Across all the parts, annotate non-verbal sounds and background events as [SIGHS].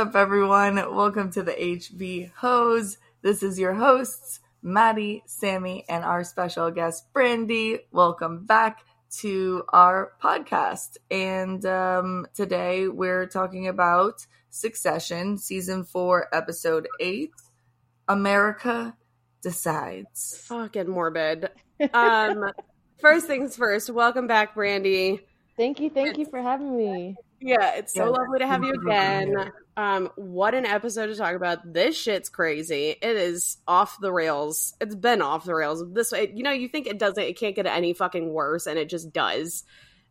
up, everyone? Welcome to the HB Hose. This is your hosts, Maddie, Sammy, and our special guest, Brandi. Welcome back to our podcast. And um, today we're talking about Succession, season four, episode eight America Decides. Fucking morbid. Um, [LAUGHS] first things first, welcome back, Brandi. Thank you, thank you for having me. Yeah, it's so Yeah. lovely to have you again. Um, what an episode to talk about. This shit's crazy. It is off the rails. It's been off the rails. This way, you know, you think it doesn't, it can't get any fucking worse, and it just does.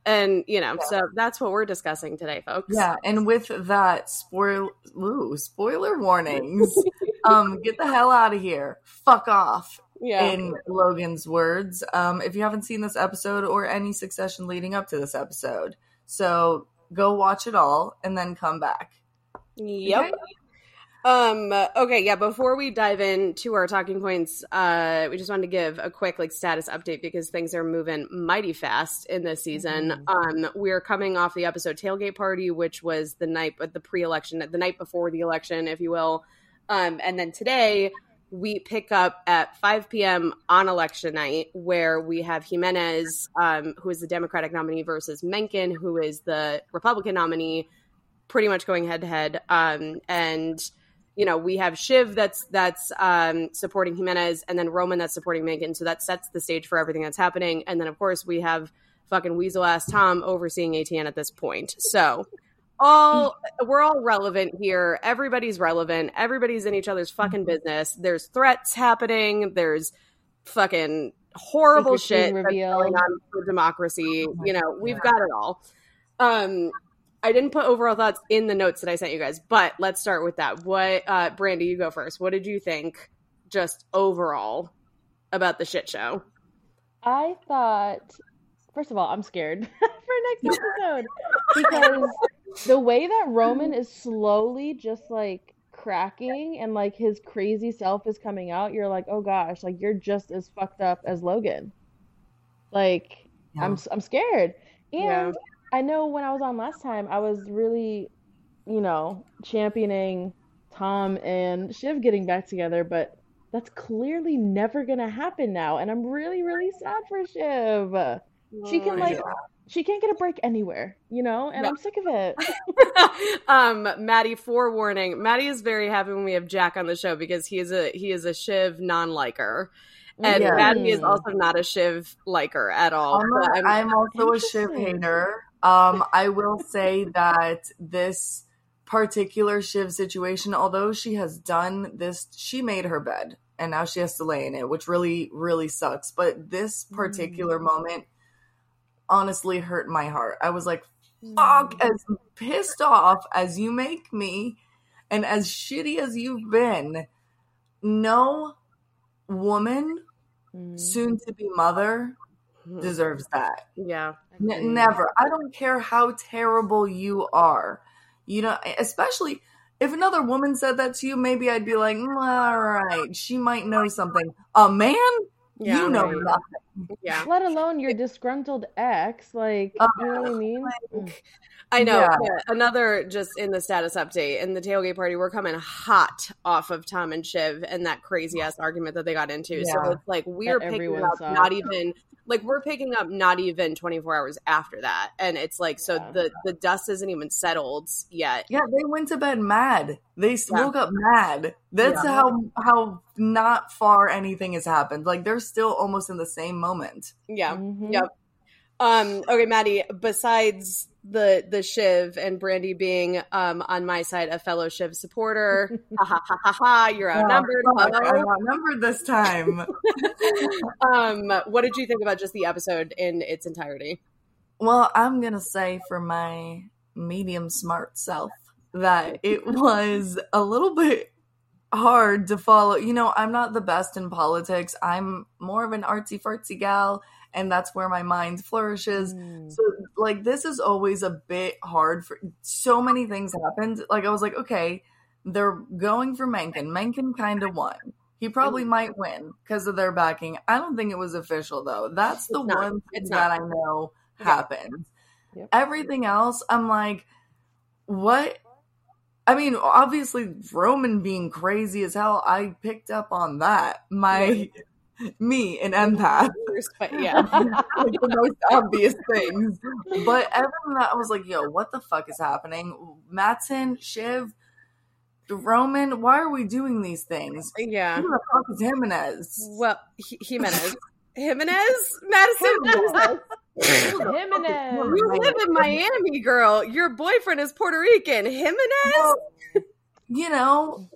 And you know, so that's what we're discussing today, folks. Yeah, and with that, spoil ooh, spoiler warnings. [LAUGHS] um, get the hell out of here. Fuck off. yeah. in Logan's words, um, if you haven't seen this episode or any succession leading up to this episode. So go watch it all and then come back. Yep. Okay? Um okay, yeah, before we dive into our talking points, uh we just wanted to give a quick like status update because things are moving mighty fast in this season. Um we're coming off the episode Tailgate Party, which was the night but the pre-election, the night before the election, if you will. Um and then today we pick up at 5 p.m. on election night, where we have Jimenez, um, who is the Democratic nominee, versus Mencken, who is the Republican nominee, pretty much going head to head. Um, and you know, we have Shiv that's that's um, supporting Jimenez, and then Roman that's supporting Mencken. So that sets the stage for everything that's happening. And then, of course, we have fucking weasel ass Tom overseeing ATN at this point. So all we're all relevant here. Everybody's relevant. Everybody's in each other's fucking business. There's threats happening. There's fucking horrible shit that's going on for democracy. my You know, we've God. got it all. Um, I didn't put overall thoughts in the notes that I sent you guys, but let's start with that. What, uh, Brandi, you go first. What did you think, just overall, about the shit show? I thought, first of all, I'm scared [LAUGHS] for next episode because the way that Roman [LAUGHS] is slowly just like cracking and like his crazy self is coming out, you're like, oh gosh, like you're just as fucked up as Logan. Like, I'm I'm scared. And Yeah. I know when I was on last time, I was really, you know, championing Tom and Shiv getting back together, but that's clearly never gonna happen now, and I'm really, really sad for Shiv. She can oh, like, she can't get a break anywhere, you know, and No. I'm sick of it. [LAUGHS] um, Maddie, forewarning. Maddie is very happy when we have Jack on the show because he is a he is a Shiv non-liker, and Yeah. Maddie is Mm. also not a Shiv liker at all. I'm, a, I'm- I'm also a Shiv Interesting. hater. Um, I will say that this particular Shiv situation, although she has done this, she made her bed and now she has to lay in it, which really, really sucks. But this particular moment honestly hurt my heart. I was like, fuck, as pissed off as you make me and as shitty as you've been, no woman, Mm. soon to be mother, deserves that. yeah, N- never. I don't care how terrible you are. You know, especially if another woman said that to you, maybe I'd be like, "Mm, all right, she might know something. A man, yeah, you know right. nothing. Yeah. Let alone your disgruntled ex, like, Uh, you know what I mean? Mm. I know. Yeah. yeah. Another just in the status update in the tailgate party, we're coming hot off of Tom and Shiv and that crazy ass argument that they got into. So it's like we're That picking up saw. not even like we're picking up not even 24 hours after that, and it's like so Yeah. the the dust isn't even settled yet. Yeah, they went to bed mad. They s Yeah. woke up mad. That's Yeah. how how not far anything has happened. Like they're still almost in the same moment. Yeah. Mhm. Yep. Um, okay, Maddie, besides the the Shiv and Brandi being um on my side a fellow Shiv supporter, [LAUGHS] ha ha ha ha ha, you're outnumbered. Oh, fuck, hello. I'm outnumbered this time. [LAUGHS] [LAUGHS] um, what did you think about just the episode in its entirety? Well, I'm gonna say for my medium smart self that it was a little bit hard to follow. You know, I'm not the best in politics. I'm more of an artsy fartsy gal, and that's where my mind flourishes. Mm. So, like, this is always a bit hard for so many things happened. Like, I was like, okay, they're going for Mencken. Mencken kind of won. He probably might win because of their backing. I don't think it was official though. That's the It's one thing that. I know happened. Yep. Everything else, I'm like, what? I mean, obviously, Roman being crazy as hell, I picked up on that. My, me, an empath. [LAUGHS] But yeah. [LAUGHS] like the most obvious things. But other than that, I was like, yo, what the fuck is happening? Matsson, Shiv, Roman, why are we doing these things? Yeah. Who the fuck is Jimenez? Well, H- Jimenez. [LAUGHS] Jimenez? Madison? Jimenez. [LAUGHS] You live in Miami, girl. Your boyfriend is Puerto Rican. Jimenez? Well, you know,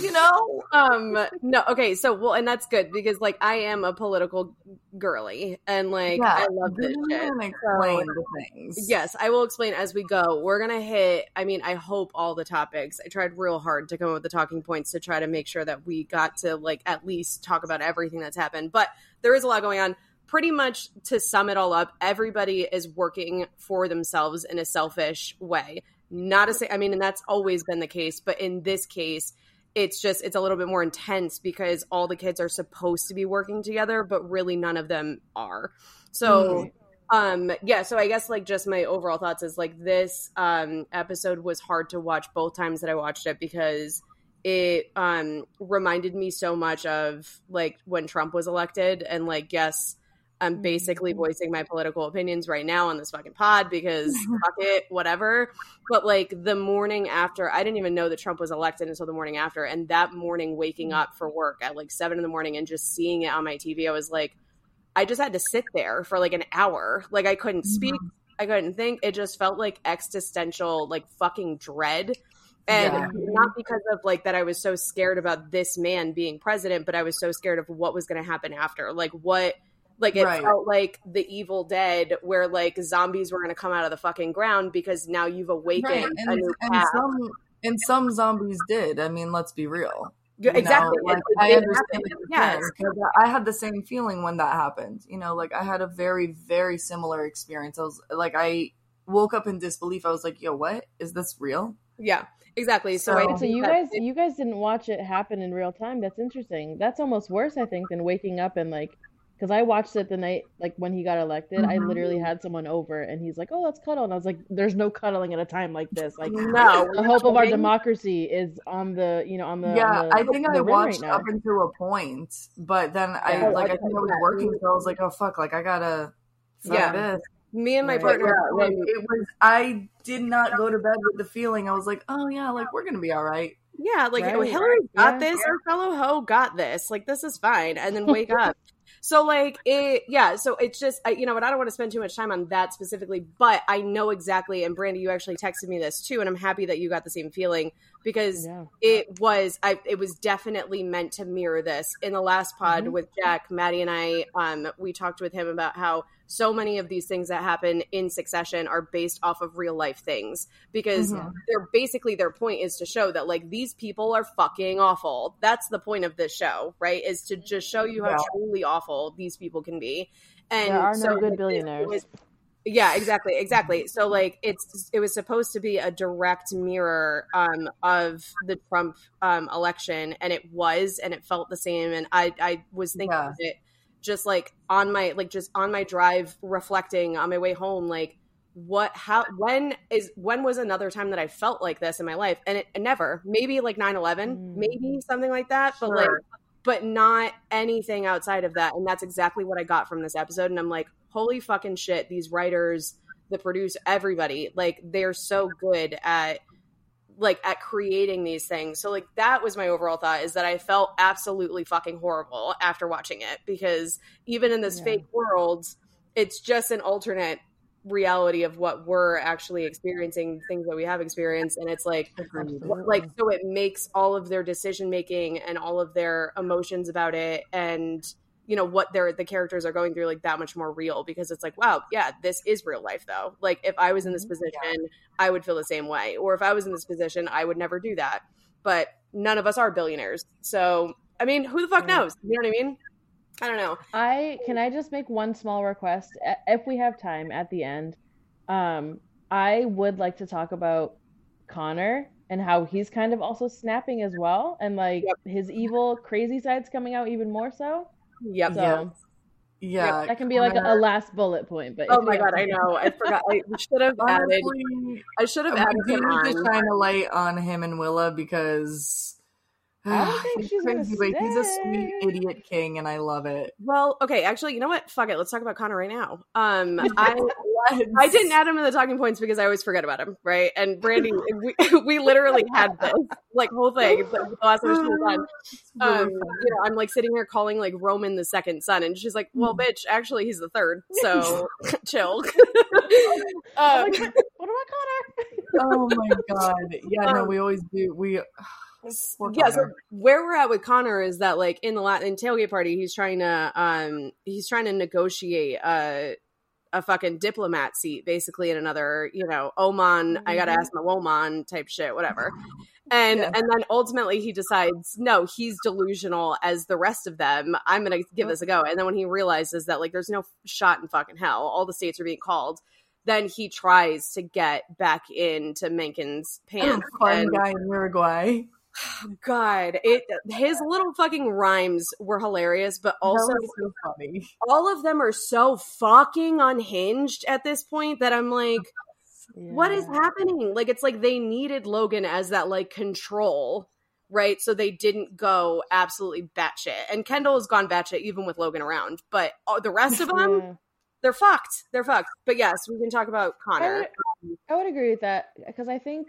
you know. Um, no, okay, so well, and that's good because like I am a political girly and like Yeah, I love this shit. can explain the things. Yes, I will explain as we go. We're gonna hit. I mean, I hope all the topics. I tried real hard to come up with the talking points to try to make sure that we got to like at least talk about everything that's happened. But there is a lot going on. Pretty much to sum it all up, everybody is working for themselves in a selfish way. Not a say. I mean, and that's always been the case, but in this case, it's just it's a little bit more intense because all the kids are supposed to be working together, but really none of them are. So um yeah so i guess like just my overall thoughts is like this um episode was hard to watch both times that i watched it because it um reminded me so much of like when trump was elected and like yes i'm mm-hmm. basically voicing my political opinions right now on this fucking pod because [LAUGHS] fuck it whatever but like the morning after i didn't even know that trump was elected until the morning after and that morning waking mm-hmm. up for work at like seven in the morning and just seeing it on my tv i was like I just had to sit there for like an hour. Like I couldn't speak, mm-hmm. I couldn't think. It just felt like existential, like fucking dread. And Yeah. not because of like that I was so scared about this man being president, but I was so scared of what was going to happen after. Like what like it Right. felt like the evil dead where like zombies were going to come out of the fucking ground because now you've awakened Right, a and, new and path. some and some zombies did. I mean, let's be real. Yeah, you know, exactly. like, It- it I did understand happen. what you're Yes. I had the same feeling when that happened. You know, like I had a very, very similar experience. I was like, I woke up in disbelief. I was like, "Yo, what is this real?" Yeah, exactly. So, So- Wait, so you guys it- you guys didn't watch it happen in real time. That's interesting. That's almost worse, I think, than waking up and like because I watched it the night like when he got elected. I Mhm. literally had someone over and he's like, "Oh, let's cuddle," and I was like, "There's no cuddling at a time like this. Like no, the hope of our democracy is on the you know on the yeah, on the, I think I watched right up until a point, but then I like I think I was working, so I was like, "Oh fuck!" Like I gotta. fuck Yeah. this. Me and my Right. Partner. yeah, like it was. I did not go to bed with the feeling. I was like, "Oh yeah, like we're gonna be all right." Yeah, like Right. Hillary got Yeah. this, our fellow hoe got this. Like this is fine, and then wake up. So like it, yeah. So it's just I, you know, what I don't want to spend too much time on that specifically, but I know exactly. And Brandi, you actually texted me this too, and I'm happy that you got the same feeling because Yeah. it was I it was definitely meant to mirror this. In the last pod Mhm. with Jack, Maddie and I, um, we talked with him about how so many of these things that happen in succession are based off of real life things because Mhm. they're basically their point is to show that like these people are fucking awful. That's the point of this show, right? Is to just show you how Yeah. truly awful these people can be. And There are no so, good like, billionaires. it was- yeah, exactly, exactly. So like it's it was supposed to be a direct mirror um of the Trump um election and it was and it felt the same and I I was thinking Yeah. of it just like on my like just on my drive reflecting on my way home like what how when is when was another time that I felt like this in my life and it never maybe like 9/11 Mm. maybe something like that but like but not anything outside of that. And that's exactly what I got from this episode. And I'm like, holy fucking shit, these writers, the produce everybody, like they're so good at like at creating these things. So like that was my overall thought is that I felt absolutely fucking horrible after watching it because even in this Yeah. fake world, it's just an alternate reality of what we're actually experiencing, things that we have experienced. And it's like Agreed. like so it makes all of their decision making and all of their emotions about it and you know what their the characters are going through like that much more real because it's like wow yeah this is real life though. Like if i was in this Mhm. position i would feel the same way. Or if i was in this position i would never do that. But none of us are billionaires. So i mean who the fuck knows? You know what i mean? I don't know. I can I just make one small request? If we have time at the end. Um, I would like to talk about Connor and how he's kind of also snapping as well, and like Yep. his evil, crazy side's coming out even more so. Yep So Yeah. Yeah, That can be like a, a last bullet point. But Oh my you- god, I know. I forgot. I should have added. I should have we added do him need to shine a light on him and Willa because I don't think [SIGHS] he's he's a sweet idiot king, and I love it. Well, okay, actually, you know what? Fuck it. Let's talk about Connor right now. Um, [LAUGHS] I I didn't add him in the talking points because I always forget about him, right? And Brandi, [LAUGHS] we, [LAUGHS] we literally had this like whole thing the the last time she was on. Um, you know, I'm like sitting here calling like Roman the second son, and she's like, "Well, bitch, actually, he's the third, so chill." Um, like, what, what about Connor? oh my god! Yeah, no, Um, we always do. We yeah, so where we're at with Connor is that like in the Latin tailgate party, he's trying to um he's trying to negotiate a a fucking diplomat seat, basically in another, you know, Oman, I gotta ask my Woman type shit, whatever. And Yeah. and then ultimately he decides, no, he's delusional as the rest of them. I'm gonna give this a go. And then when he realizes that like there's no shot in fucking hell, all the states are being called, then he tries to get back into Mencken's [CLEARS THROAT] pants. fun and- guy in Uruguay. [SIGHS] God, it his little fucking rhymes were hilarious, but also so funny. all of them are so fucking unhinged at this point that I'm like, what is happening? Like it's like they needed Logan as that like control, right? So they didn't go absolutely batshit. And Kendall has gone batshit even with Logan around, but the rest of them, [LAUGHS] Yeah. they're fucked. They're fucked. But yes, we can talk about I Connor. would, I would agree with that because I think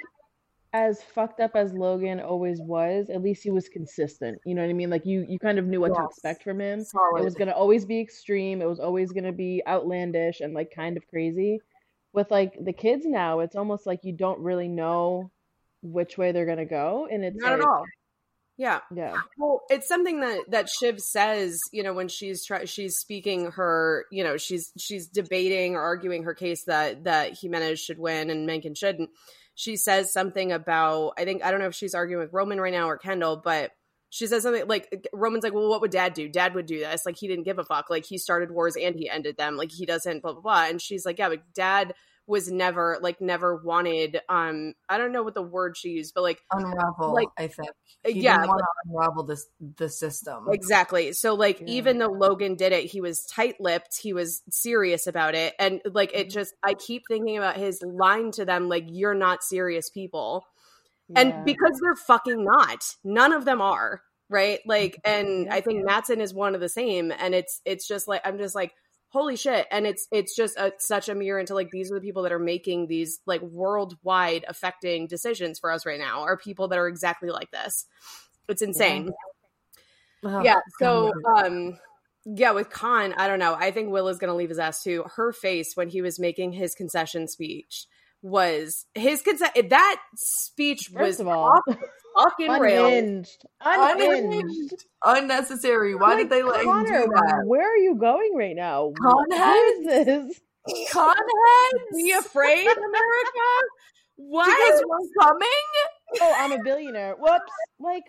as fucked up as Logan always was, at least he was consistent. You know what I mean? Like you, you kind of knew what to expect from him. Solid. It was gonna always be extreme. It was always gonna be outlandish and like kind of crazy. With like the kids now, it's almost like you don't really know which way they're gonna go, and it's Not at all. Yeah. Yeah, Well, it's something that that Shiv says, you know, when she's try- she's speaking her, you know, she's she's debating or arguing her case that that Jimenez should win and Mencken shouldn't. She says something about I think I don't know if she's arguing with Roman right now or Kendall, but she says something like Roman's like, "Well, what would Dad do? Dad would do this. Like he didn't give a fuck. Like he started wars and he ended them. Like he doesn't blah blah blah." And she's like, "Yeah, but Dad." Was never like never wanted um i don't know what the word she used but like Unravel, Like, I think. Uh, he yeah, didn't want to unravel this the system. Exactly. So like Yeah. even though Logan did it, he was tight-lipped, he was serious about it and like it mm-hmm. just I keep thinking about his line to them like you're not serious people. yeah. And because they're fucking not. None of them are, right? Like mm-hmm. and Yeah. I think Matsson is one of the same and it's it's just like I'm just like holy shit. And it's it's just a, such a mirror into like these are the people that are making these like worldwide affecting decisions for us right now are people that are exactly like this. It's insane. Ugh, yeah. So um yeah with con i don't know. I think will is gonna leave his ass too. Her face when he was making his concession speech was his consent that speech was of all, fucking rails unhinged, unhinged. Unhinged. unnecessary. Why did they let him Connor, do that? Where are you going right now? Con What is this? Con be afraid america what Because we're coming. Oh, I'm a billionaire. Whoops. Like,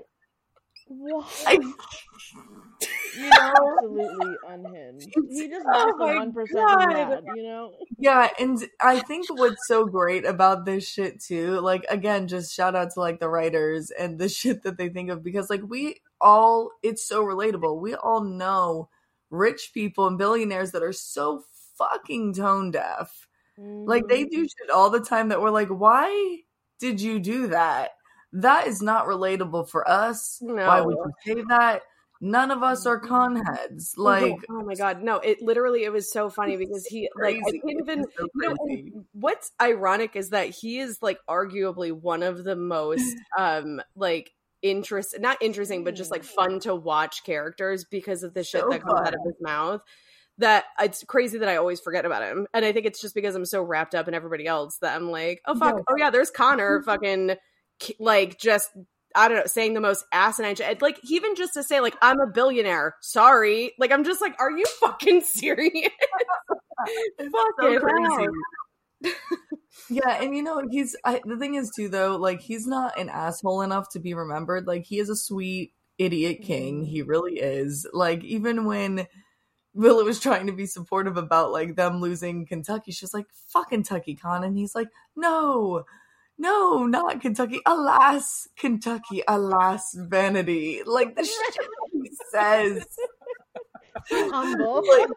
what? I, you know, Absolutely unhinged. He just Oh lost the my one percent God. mad, you know? yeah, and I think what's so great about this shit too, like again, just shout out to like the writers and the [LAUGHS] shit that they think of because like we all, it's so relatable. We all know rich people and billionaires that are so fucking tone deaf. Like they Mm-hmm. do shit all the time that we're like, why did you do that? That is not relatable for us. Why would No. you say that? None of us are con mm-hmm. heads. Oh, like oh my god. No it literally it was so funny because he like i can't even so you know, what's ironic is that he is like arguably one of the most [LAUGHS] um like interest not interesting but just like mm. fun to watch characters because of the shit So that comes out of his mouth that it's crazy that I always forget about him. And I think it's just because I'm so wrapped up in everybody else that I'm like, oh fuck, No. oh yeah, there's Connor mm-hmm. fucking like just I don't know, saying the most asinine shit. Like even just to say like I'm a billionaire. Sorry. Like I'm just like, are you fucking [LAUGHS] serious? Fucking so crazy. [LAUGHS] yeah, and you know he's I, the thing is too though, like he's not an asshole enough to be remembered. Like he is a sweet idiot mm-hmm. king. He really is. Like even when Willa was trying to be supportive about like them losing Kentucky, she's like, "Fuck Kentucky, Con," and he's like, "No." No, not Kentucky. Alas, Kentucky. Alas, vanity. Like the shit he says. humble. Like,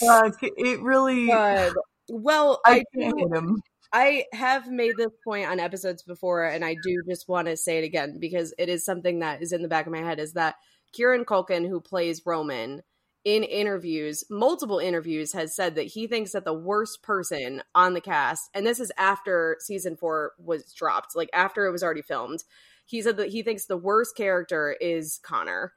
Fuck, it really. God. Well, I I, him. I have made this point on episodes before, and I do just want to say it again because it is something that is in the back of my head. Is that Kieran Culkin, who plays Roman, in interviews, multiple interviews, has said that he thinks that the worst person on the cast, and this is after season four was dropped, like after it was already filmed, he said that he thinks the worst character is Connor.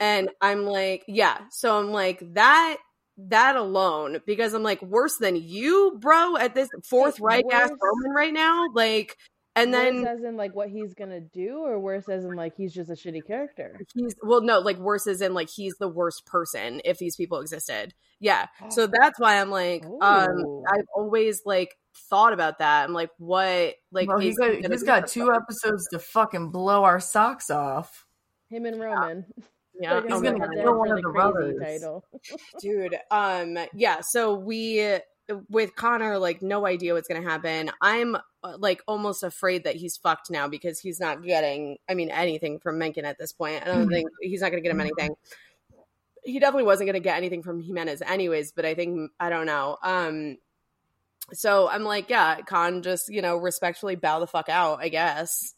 And I'm like, yeah. So I'm like, that that alone, because I'm like, worse than you, bro, at this fourth Reich ass Roman right now. Like, and then worse as in like what he's gonna do, or worse as in like he's just a shitty character. he's well no like worse as in like he's the worst person if these people existed yeah so [GASPS] that's why i'm like um i've always like thought about that i'm like what like well, is he's got, he gonna he's do got for two someone? episodes to fucking blow our socks off. Him and Roman. yeah They're oh He's gonna God. go kill one of the brothers. title. [LAUGHS] dude um yeah so we with connor like no idea what's gonna happen. I'm uh, like almost afraid that he's fucked now because he's not getting i mean anything from mencken at this point. I don't Mhm. think he's not gonna get him anything. He definitely wasn't gonna get anything from jimenez anyways but i think i don't know. Um so i'm like yeah con just you know respectfully bow the fuck out i guess.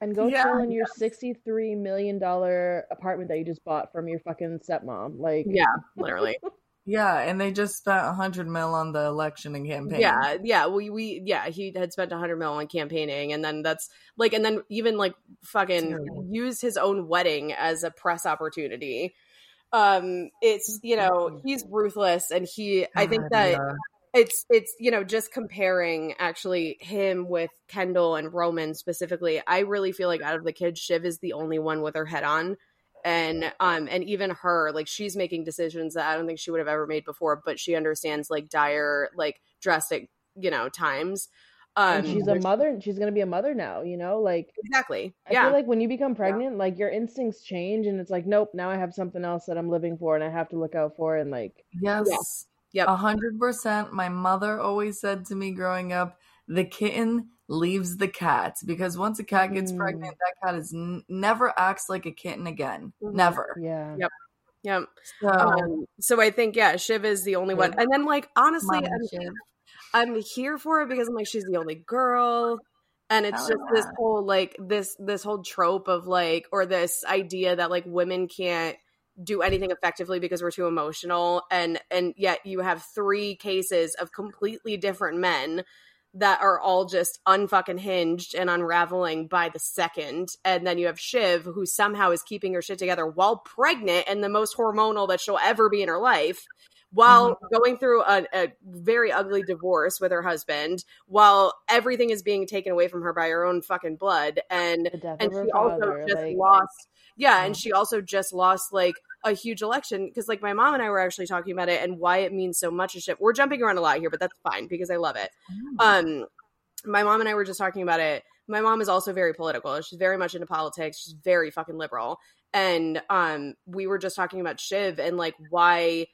And go Yeah, chill in your sixty-three million dollar apartment that you just bought from your fucking stepmom. Like, yeah literally [LAUGHS] Yeah, and they just spent a hundred mil on the election and campaign. Yeah, yeah. We we yeah, he had spent a hundred mil on campaigning, and then that's like, and then even like fucking used his own wedding as a press opportunity. Um, it's you know he's ruthless, and he I think that yeah. it's it's you know just comparing actually him with Kendall and Roman specifically. I really feel like out of the kids, Shiv is the only one with her head on. And um and even her like she's making decisions that I don't think she would have ever made before, but she understands like dire like drastic you know times. Um, and she's a mother. She's gonna be a mother now. You know, like exactly I yeah feel like when you become pregnant, like your instincts change, and it's like, nope, now I have something else that I'm living for, and I have to look out for, and like, Yes. Yep. A hundred percent. My mother always said to me growing up, the kitten leaves the cat because once a cat gets Mm. pregnant, that cat is n- never acts like a kitten again. Mhm. Never. yeah, Yep. yeah. So, Um, so I think yeah, Shiv is the only one, and then like honestly, Mama I'm, Shiv. I'm here for it because I'm like she's the only girl, and it's Hell just this whole like this this whole trope of like or this idea that like women can't do anything effectively because we're too emotional and and yet you have three cases of completely different men that are all just unfucking hinged and unraveling by the second. And then you have Shiv who somehow is keeping her shit together while pregnant and the most hormonal that she'll ever be in her life while going through a, a very ugly divorce with her husband while everything is being taken away from her by her own fucking blood. And and she also father, just like, lost yeah and she also just lost like a huge election because like my mom and i were actually talking about it and why it means so much to shit. We're jumping around a lot here but that's fine because i love it. Um my mom and i were just talking about it. My mom is also very political. She's very much into politics. She's very fucking liberal. And um we were just talking about shiv and like why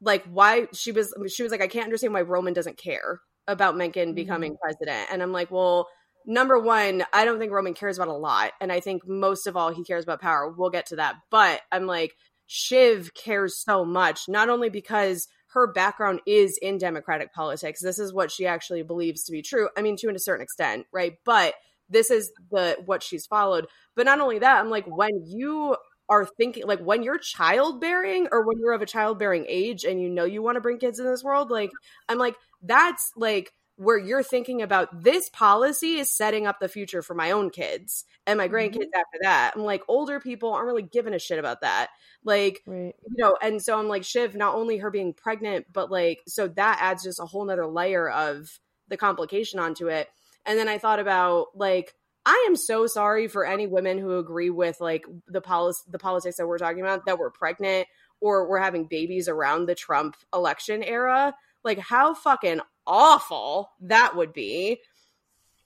like why she was she was like i can't understand why roman doesn't care about mencken becoming president. And i'm like well number one i don't think roman cares about a lot. And i think most of all he cares about power. We'll get to that. But i'm like shiv cares so much not only because her background is in democratic politics this is what she actually believes to be true i mean to a certain extent right? But this is the what she's followed. But not only that i'm like when you are thinking like when you're childbearing or when you're of a childbearing age and you know you want to bring kids in this world like i'm like that's like where you're thinking about this policy is setting up the future for my own kids and my grandkids mm-hmm. after that. I'm like older people aren't really giving a shit about that. Like right. you know and so i'm like shiv not only her being pregnant but like so that adds just a whole nother layer of the complication onto it. And then i thought about like i am so sorry for any women who agree with like the policy the politics that we're talking about that were pregnant or were having babies around the trump election era. Like how fucking awful that would be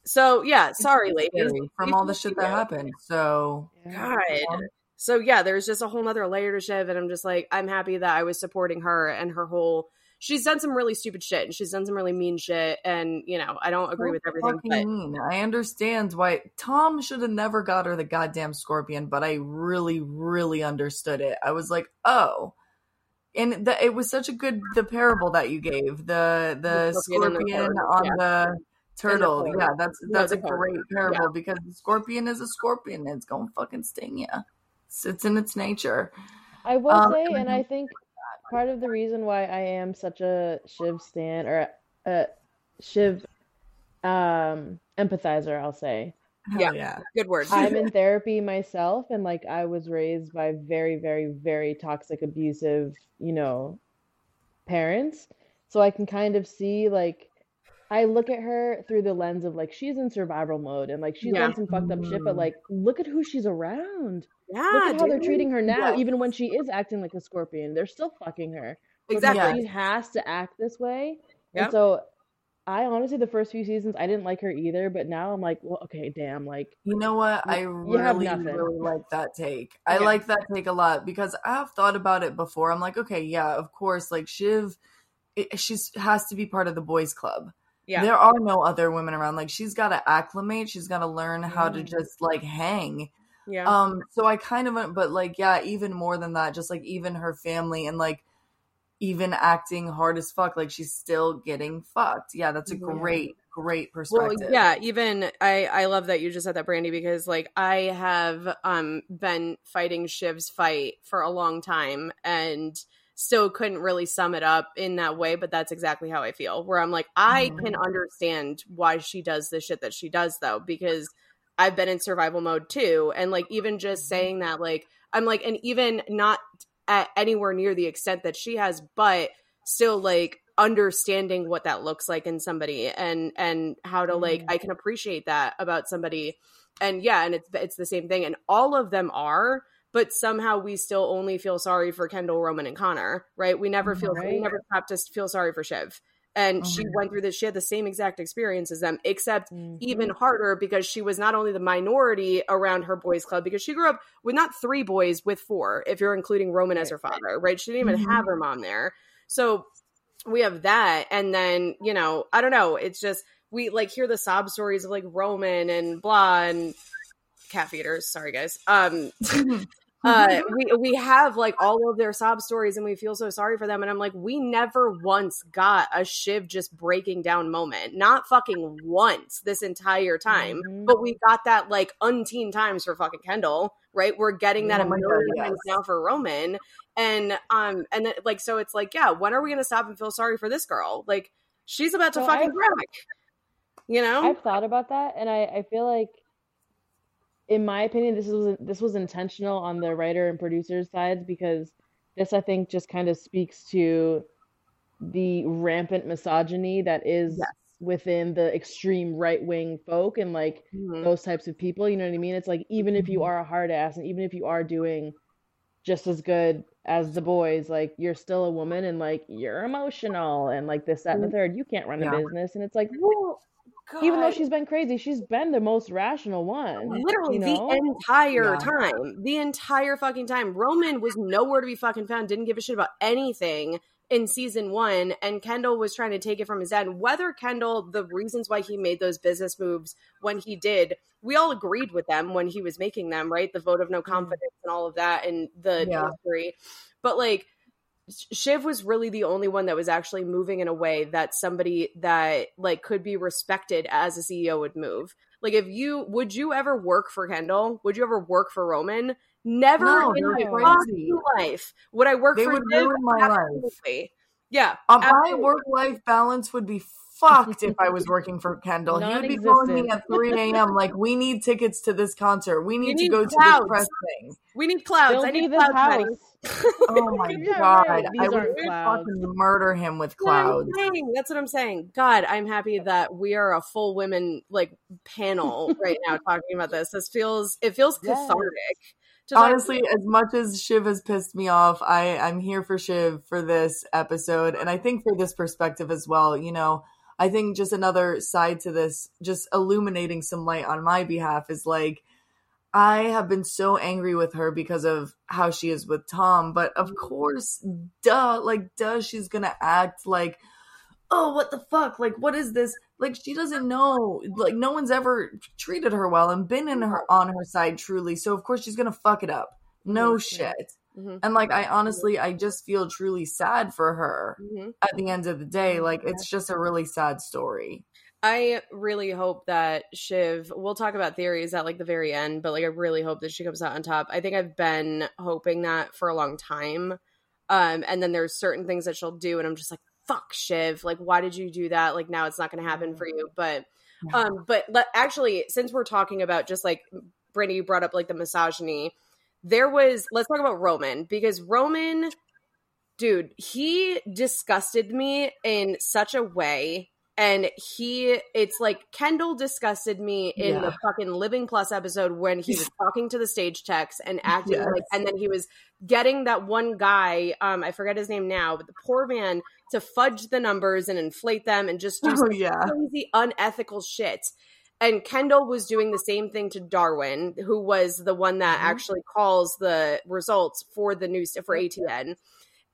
so yeah sorry ladies from all the shit that happened. So God. So yeah, there's just a whole nother layer to Shiv, and I'm just like, I'm happy that I was supporting her and her whole. She's done some really stupid shit, and she's done some really mean shit, and you know, I don't agree with everything, but mean. I understand why Tom should have never got her the goddamn scorpion, but I really, really understood it. I was like, oh, and the, it was such a good the parable that you gave the the, The scorpion and the on yeah. the turtle. turtle. Yeah, that's that's the a turtle. great parable because the scorpion is a scorpion. It's gonna fucking sting you. It's, it's in its nature. I will Um, say, and and I think part of the reason why I am such a Shiv stan or a Shiv um, empathizer, I'll say. Hell yeah. Good word. [LAUGHS] I'm in therapy myself, and like I was raised by very, very, very toxic, abusive, you know, parents. So I can kind of see like I look at her through the lens of like she's in survival mode and like she's Yeah. done some fucked up shit, but like look at who she's around. yeah, Look at how they're treating her now, Yeah. even when she is acting like a scorpion. They're still fucking her. Exactly. She has to act this way. Yep. And so I honestly the first few seasons I didn't like her either, but now I'm like, well, okay, damn, like You know what? I really, really like that take. I like that take a lot because I have thought about it before. I'm like, okay, yeah, of course, like Shiv, it, she's has to be part of the boys' club. Yeah. There are no other women around. Like she's got to acclimate. She's got to learn how to Mm. just like hang. yeah. Um. So I kind of, but like, yeah, even more than that, just like even her family and like even acting hard as fuck, like she's still getting fucked. Yeah, that's a Yeah. great, great well perspective. yeah even i i love that you just said that brandi because like i have um been fighting shiv's fight for a long time and still couldn't really sum it up in that way but that's exactly how i feel where i'm like i can understand why she does the shit that she does though because i've been in survival mode too and like even just saying that like i'm like and even not at anywhere near the extent that she has but still like understanding what that looks like in somebody and and how to like Mm. I can appreciate that about somebody. And yeah and it's it's the same thing. And all of them are but somehow we still only feel sorry for Kendall Roman and Connor right? We never feel we never stop to feel sorry for Shiv and she Mhm. went through this she had the same exact experience as them except Mhm. even harder because she was not only the minority around her boys club because she grew up with not three boys with four if you're including roman as her father right she didn't even Mhm. have her mom there so we have that and then you know i don't know it's just we like hear the sob stories of like roman and blah and cat feeders sorry guys um [LAUGHS] uh [LAUGHS] we we have like all of their sob stories and we feel so sorry for them and i'm like we never once got a shiv just breaking down moment not fucking once this entire time Mhm. but we got that like unteen times for fucking kendall right we're getting that Oh a million God, times yes. now for roman and um and then like so it's like yeah when are we gonna stop and feel sorry for this girl like she's about to So fucking I've- crack you know I've thought about that, and I, I feel like, in my opinion, this was this was intentional on the writer and producer's sides because this, I think, just kind of speaks to the rampant misogyny that is Yes. within the extreme right wing folk and like Mhm. those types of people. You know what I mean? It's like even if Mm-hmm. you are a hard ass and even if you are doing just as good as the boys, like you're still a woman and like you're emotional and like this, that, and the third. You can't run a business. And it's like, Well, even though she's been crazy, she's been the most rational one. Literally you know? the entire Yeah. time. The entire fucking time. Roman was nowhere to be fucking found, didn't give a shit about anything in season one, and Kendall was trying to take it from his end. Whether Kendall, the reasons why he made those business moves when he did, we all agreed with them when he was making them, right? The vote of no mm. confidence and all of that and the Yeah. history. But like Shiv was really the only one that was actually moving in a way that somebody that like could be respected as a CEO would move. Like if you would you ever work for Kendall? Would you ever work for Roman? Never No, in my life would I work They for would Shiv? ruin my life. Absolutely. Yeah. Uh, my work life balance would be fucked if I was working for Kendall. He would be calling me at 3 a.m. like, we need tickets to this concert. We need to need go to this press thing. We need clouds. Build I need clouds, house. [LAUGHS] Oh my Yeah, god. right. I These would aren't clouds. fucking murder him with That's what clouds. That's what I'm saying. God, I'm happy that we are a full women like panel [LAUGHS] right now talking about this. This feels it feels Yes. cathartic. to talk Honestly, as much as Shiv has pissed me off, I, I'm here for Shiv for this episode. And I think for this perspective as well, you know, I think just another side to this, just illuminating some light on my behalf is like, I have been so angry with her because of how she is with Tom. But of mm-hmm. course, duh, like, duh, she's gonna act like, oh, what the fuck? Like, what is this? Like, she doesn't know. Like, no one's ever treated her well and been in her mm-hmm. on her side truly. So of course she's gonna fuck it up. No shit. Mhm. And like I honestly I just feel truly sad for her Mhm. at the end of the day. Like it's just a really sad story. I really hope that Shiv. We'll talk about theories at like the very end, but like I really hope that she comes out on top. I think I've been hoping that for a long time. Um, and then there's certain things that she'll do, and I'm just like, "Fuck, Shiv! Like, why did you do that? Like, now it's not going to happen for you." But, um, but let, actually, since we're talking about just like Brittany, you brought up like the misogyny. There was. Let's talk about Roman because Roman, dude, he disgusted me in such a way and he it's like kendall disgusted me in the fucking living plus episode when he was [LAUGHS] talking to the stage techs and acting Yes. like and then he was getting that one guy um i forget his name now but the poor man to fudge the numbers and inflate them and just do Oh some yeah. crazy unethical shit and kendall was doing the same thing to darwin who was the one that Mhm. actually calls the results for the news for atn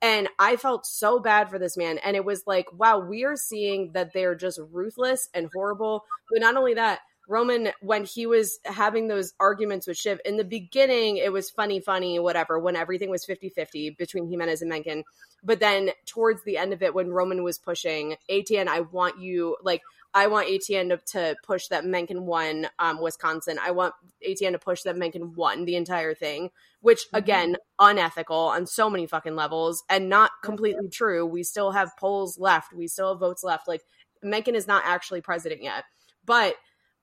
and I felt so bad for this man. And it was like, wow, we are seeing that they're just ruthless and horrible. But not only that, Roman, when he was having those arguments with Shiv, in the beginning, it was funny, funny, whatever, when everything was 50 50 between Jimenez and Mencken. But then towards the end of it, when Roman was pushing, ATN, I want you, like, I want ATN to, to push that Mencken won um, Wisconsin. I want ATN to push that Mencken won the entire thing, which Mhm. again, unethical on so many fucking levels and not completely true. We still have polls left. We still have votes left. Like Mencken is not actually president yet. But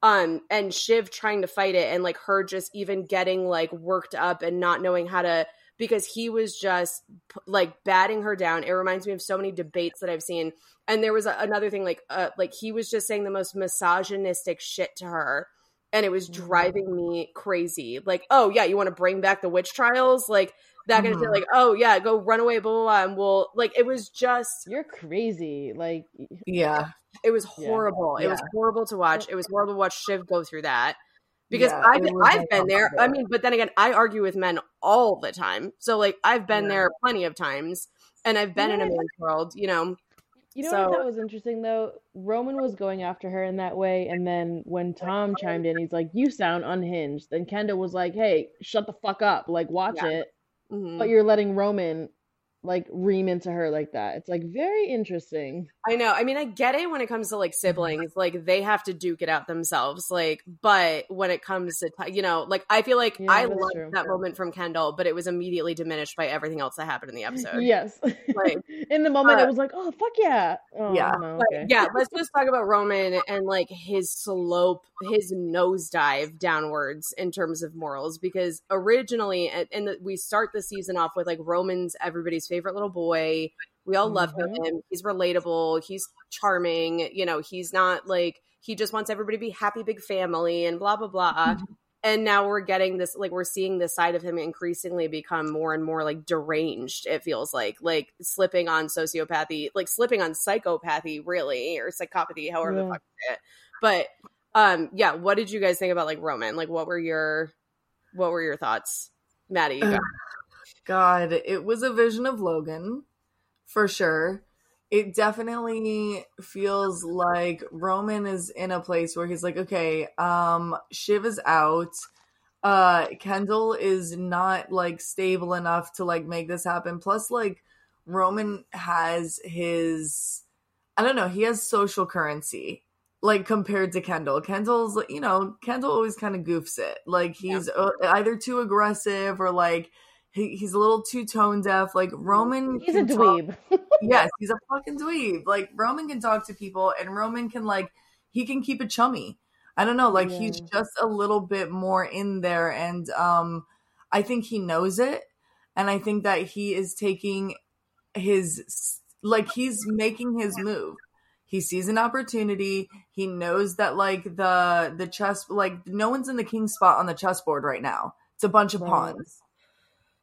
um and Shiv trying to fight it and like her just even getting like worked up and not knowing how to because he was just like batting her down. It reminds me of so many debates that I've seen. And there was a, another thing like uh like he was just saying the most misogynistic shit to her and it was Mm-hmm. driving me crazy. Like, oh yeah, you want to bring back the witch trials, like that kind of thing. Like, oh yeah, go run away, blah blah blah, and we'll like. It was just, You're crazy. Like, Yeah. it was Yeah. horrible. It was horrible to watch. It was horrible to watch Shiv go through that because Yeah, I've I've been there. I mean, but then again, I argue with men all the time, so like I've been Yeah. there plenty of times, and I've been in a Yeah. man's world. You know, you know what I So- thought was interesting though? Roman was going after her in that way, and then when Tom chimed in, he's like, "You sound unhinged." Then Kendall was like, "Hey, shut the fuck up! Like, watch Yeah. it." Mhm. But you're letting Roman like ream into her like that. It's like very interesting. I know. I mean, I get it when it comes to like siblings, like they have to duke it out themselves. Like, but when it comes to, you know, like I feel like Yeah, I loved true. that moment from Kendall, but it was immediately diminished by everything else that happened in the episode. Yes. Like, [LAUGHS] in the moment, uh, it was like, "Oh fuck yeah!" Oh, Yeah. no, okay. yeah, let's just talk about Roman and like his slope, his nosedive downwards in terms of morals. Because originally, and, and the, we start the season off with like Roman's everybody's favorite little boy. We all love Mhm. him. He's relatable. He's charming. You know, he's not like he just wants everybody to be happy, big family, and blah blah blah. And now we're getting this, like we're seeing this side of him increasingly become more and more like deranged. It feels like, like slipping on sociopathy, like slipping on psychopathy, really, or psychopathy, however the Yeah. fuck it. But um, yeah, what did you guys think about like Roman? Like, what were your, what were your thoughts, Maddie? You. God, it was a vision of Logan for sure. It definitely feels like Roman is in a place where he's like, okay, um, Shiv is out. Uh, Kendall is not like stable enough to like make this happen. Plus, like, Roman has his, I don't know, he has social currency like compared to Kendall. Kendall's, you know, Kendall always kind of goofs it. Like he's uh, either too aggressive or like he, he's a little too tone deaf. Like Roman, He's a can talk- dweeb. [LAUGHS] yes, he's a fucking dweeb. Like Roman can talk to people, and Roman can like he can keep it chummy. I don't know, like he's just a little bit more in there, and um, I think he knows it, and I think that he is taking his like he's making his move. He sees an opportunity. He knows that like the the chess like no one's in the king spot on the chessboard right now. It's a bunch of Right. pawns.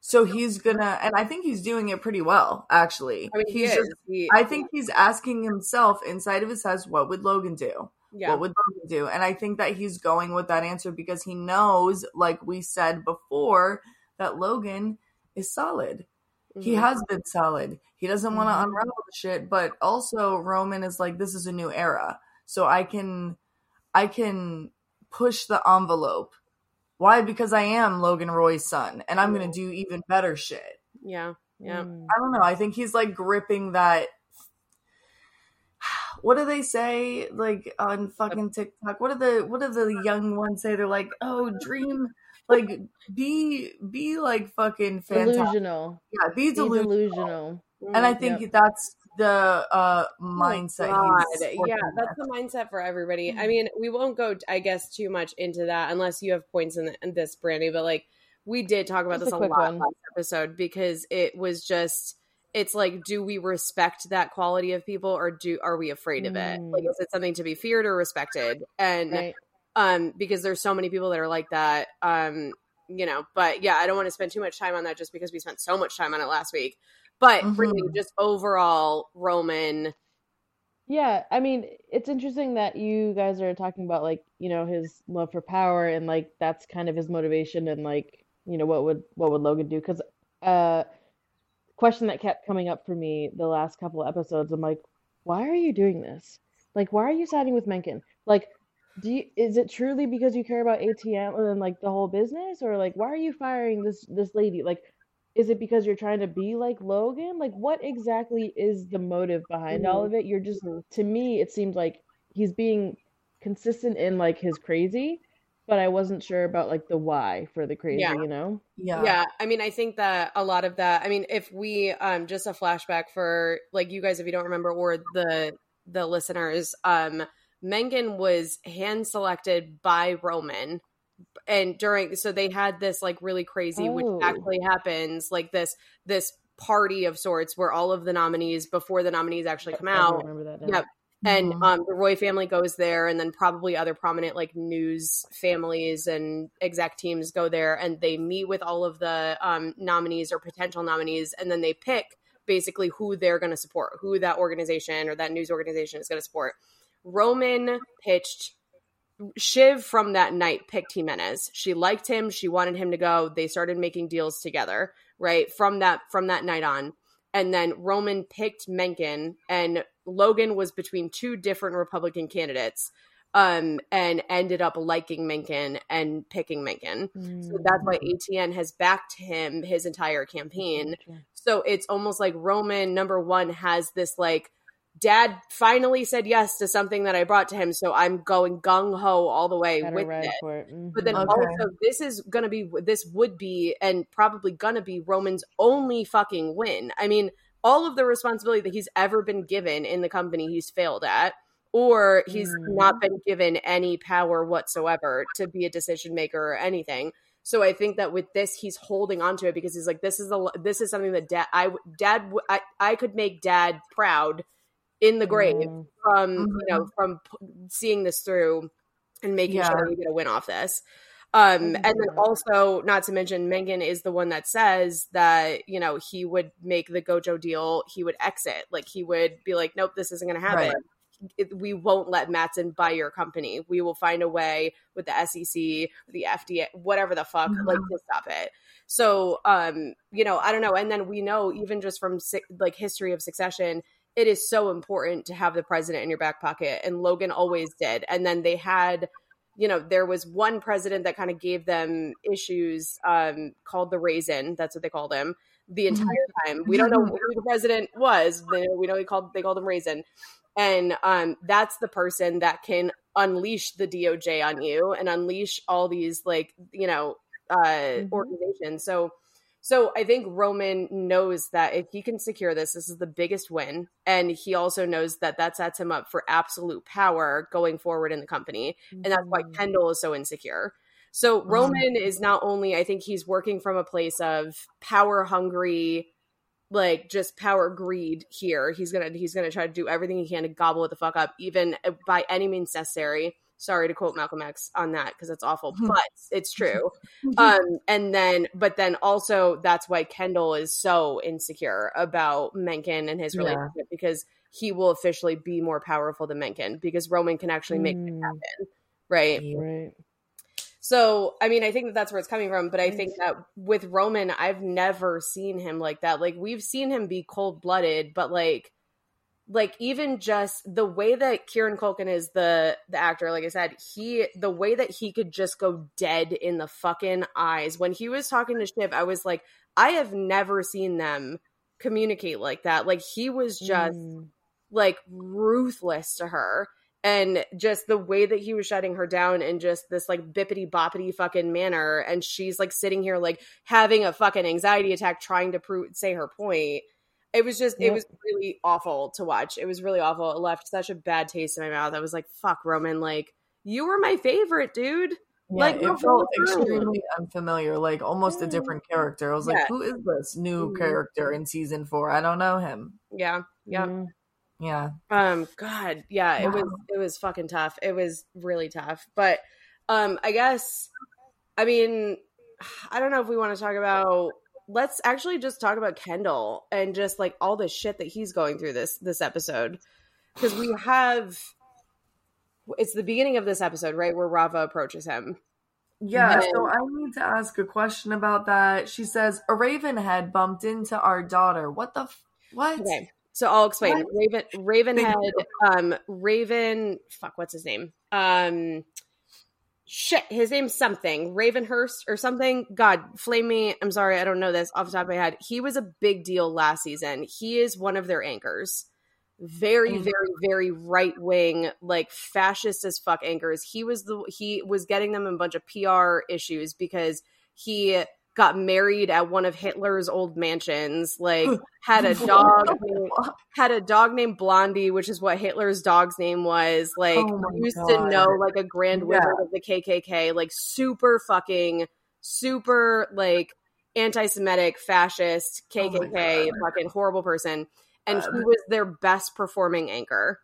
So he's gonna, and I think he's doing it pretty well, actually. I mean, he's is. just, He- I think he's asking himself inside of his house, what would Logan do? yeah. What would Logan do? And I think that he's going with that answer because he knows, like we said before, that Logan is solid. He Mhm. has been solid. He doesn't want to Mhm. unravel the shit, but also Roman is like, this is a new era. So I can I can push the envelope. Why? Because I am Logan Roy's son and I'm gonna do even better shit. Yeah. Yeah. Mm. I don't know. I think he's like gripping that. [SIGHS] What do they say like on fucking TikTok? What do the what do the young ones say? They're like, "Oh, dream, like be be like fucking fantastic." Delusional. Yeah, be Be delusional. delusional. And I think Yep. that's the uh Oh mindset. He's Yeah, that's with. the mindset for everybody. Mm. I mean, we won't go, I guess, too much into that unless you have points in, the, in this, Brandi. But like, we did talk about this a a, lot last episode because it was just, it's like, do we respect that quality of people or do are we afraid of it? Like, Mm. is it something to be feared or respected? And Right. um, because there's so many people that are like that. Um, you know, but yeah, I don't want to spend too much time on that just because we spent so much time on it last week. But Mhm. really, just overall, Roman. Yeah, I mean, it's interesting that you guys are talking about like, you know, his love for power and like that's kind of his motivation and like, you know, what would what would Logan do? Cuz uh question that kept coming up for me the last couple of episodes, I'm like, why are you doing this? Like, why are you siding with Mencken? Like, do you, is it truly because you care about ATN and like the whole business or like why are you firing this this lady? Like is it because you're trying to be like Logan? Like, what exactly is the motive behind all of it? You're just, to me, it seems like he's being consistent in like his crazy, but I wasn't sure about like the why for the crazy, Yeah. you know? Yeah. yeah i mean i think that a lot of that i mean if we um just a flashback for like you guys if you don't remember or the the listeners um mencken was hand selected by roman and during so they had this like really crazy Oh. which actually happens like this this party of sorts where all of the nominees before the nominees actually come out remember that now. Yep. and Mhm. um, the Roy family goes there, and then probably other prominent like news families and exec teams go there, and they meet with all of the um, nominees or potential nominees, and then they pick basically who they're going to support, who that organization or that news organization is going to support. Roman pitched Shiv from that night picked Jimenez. She liked him. She wanted him to go. They started making deals together, right? From that from that night on. And then Roman picked Mencken and Logan was between two different Republican candidates. Um, and ended up liking Mencken and picking Mencken. So that's why ATN has backed him his entire campaign. So it's almost like Roman number one has this like dad finally said yes to something that I brought to him, so I'm going gung ho all the way Gotta with ride it. for it. But then Mhm. Okay. also, this is gonna be this would be and probably gonna be Roman's only fucking win. I mean, all of the responsibility that he's ever been given in the company, he's failed at, or he's Mm. not been given any power whatsoever to be a decision maker or anything. So I think that with this, he's holding on to it because he's like, this is a this is something that dad I dad I I could make dad proud in the grave Mm. from you know from p- seeing this through and making Yeah. sure we get a win off this. Um, and then also, not to mention, Mencken is the one that says that you know he would make the Gojo deal. He would exit, like he would be like, "Nope, this isn't going to happen. Right. It- we won't let Matsson buy your company. We will find a way with the SEC, the FDA, whatever the fuck, Mhm. like to stop it." So, um, you know, I don't know. And then we know even just from like history of succession, it is so important to have the president in your back pocket, and Logan always did. And then they had you know, there was one president that kind of gave them issues um, called the raisin. That's what they called him the entire time. We don't know who the president was. They, we know he called they called him raisin, and um, that's the person that can unleash the DOJ on you and unleash all these like you know uh, Mhm. organizations. So. So I think Roman knows that if he can secure this, this is the biggest win, and he also knows that that sets him up for absolute power going forward in the company and that's why Mhm. Kendall is so insecure. So Roman is not only I think he's working from a place of power hungry, like just power greed here. He's gonna he's gonna try to do everything he can to gobble it the fuck up, even uh, by any means necessary. Sorry to quote Malcolm X on that because it's awful, [LAUGHS] but it's true. [LAUGHS] Um, and then, but then also that's why Kendall is so insecure about Mencken and his Yeah. relationship because he will officially be more powerful than Mencken because Roman can actually make it Mm. happen, right? Right. So, I mean, I think that that's where it's coming from. But I think that with Roman, I've never seen him like that. Like we've seen him be cold blooded, but like like even just the way that Kieran Culkin is the the actor, like I said, he the way that he could just go dead in the fucking eyes when he was talking to Shiv, I was like, I have never seen them communicate like that. Like he was just mm. like ruthless to her. And just the way that he was shutting her down in just this like bippity boppity fucking manner. And she's like sitting here like having a fucking anxiety attack trying to prove say her point it was just, yep. it was really awful to watch. It was really awful. It left such a bad taste in my mouth. I was like, fuck, Roman, like, you were my favorite, dude. Yeah, like, it felt extremely unfamiliar, like almost a different character. I was yeah. like, who is this new mm-hmm. character in season four? I don't know him. Yeah. Yeah. Mm-hmm. Yeah. Um, God, yeah, wow. it was it was fucking tough. It was really tough. But um, I guess I mean, [SIGHS] I don't know if we want to talk about let's actually just talk about Kendall and just like all the shit that he's going through this this episode because we have it's the beginning of this episode right where Rava approaches him. Yeah, and, so I need to ask a question about that. She says a Ravenhead bumped into our daughter. What the f- what? Okay. So I'll explain. What? Raven Ravenhead um Raven fuck what's his name? Um shit, his name's something, Ravenhurst or something. God, flame me. I'm sorry, I don't know this off the top of my head. He was a big deal last season. He is one of their anchors. Very, mm-hmm. very, very right wing, like fascist as fuck anchors. He was the he was getting them a bunch of PR issues because he got married at one of Hitler's old mansions, like [LAUGHS] had a dog named, had a dog named Blondie, which is what Hitler's dog's name was. Like oh used God. to know like a grand wizard yeah. of the KKK, like super fucking super like anti-Semitic, fascist, KKK, oh fucking horrible person. And he was their best performing anchor.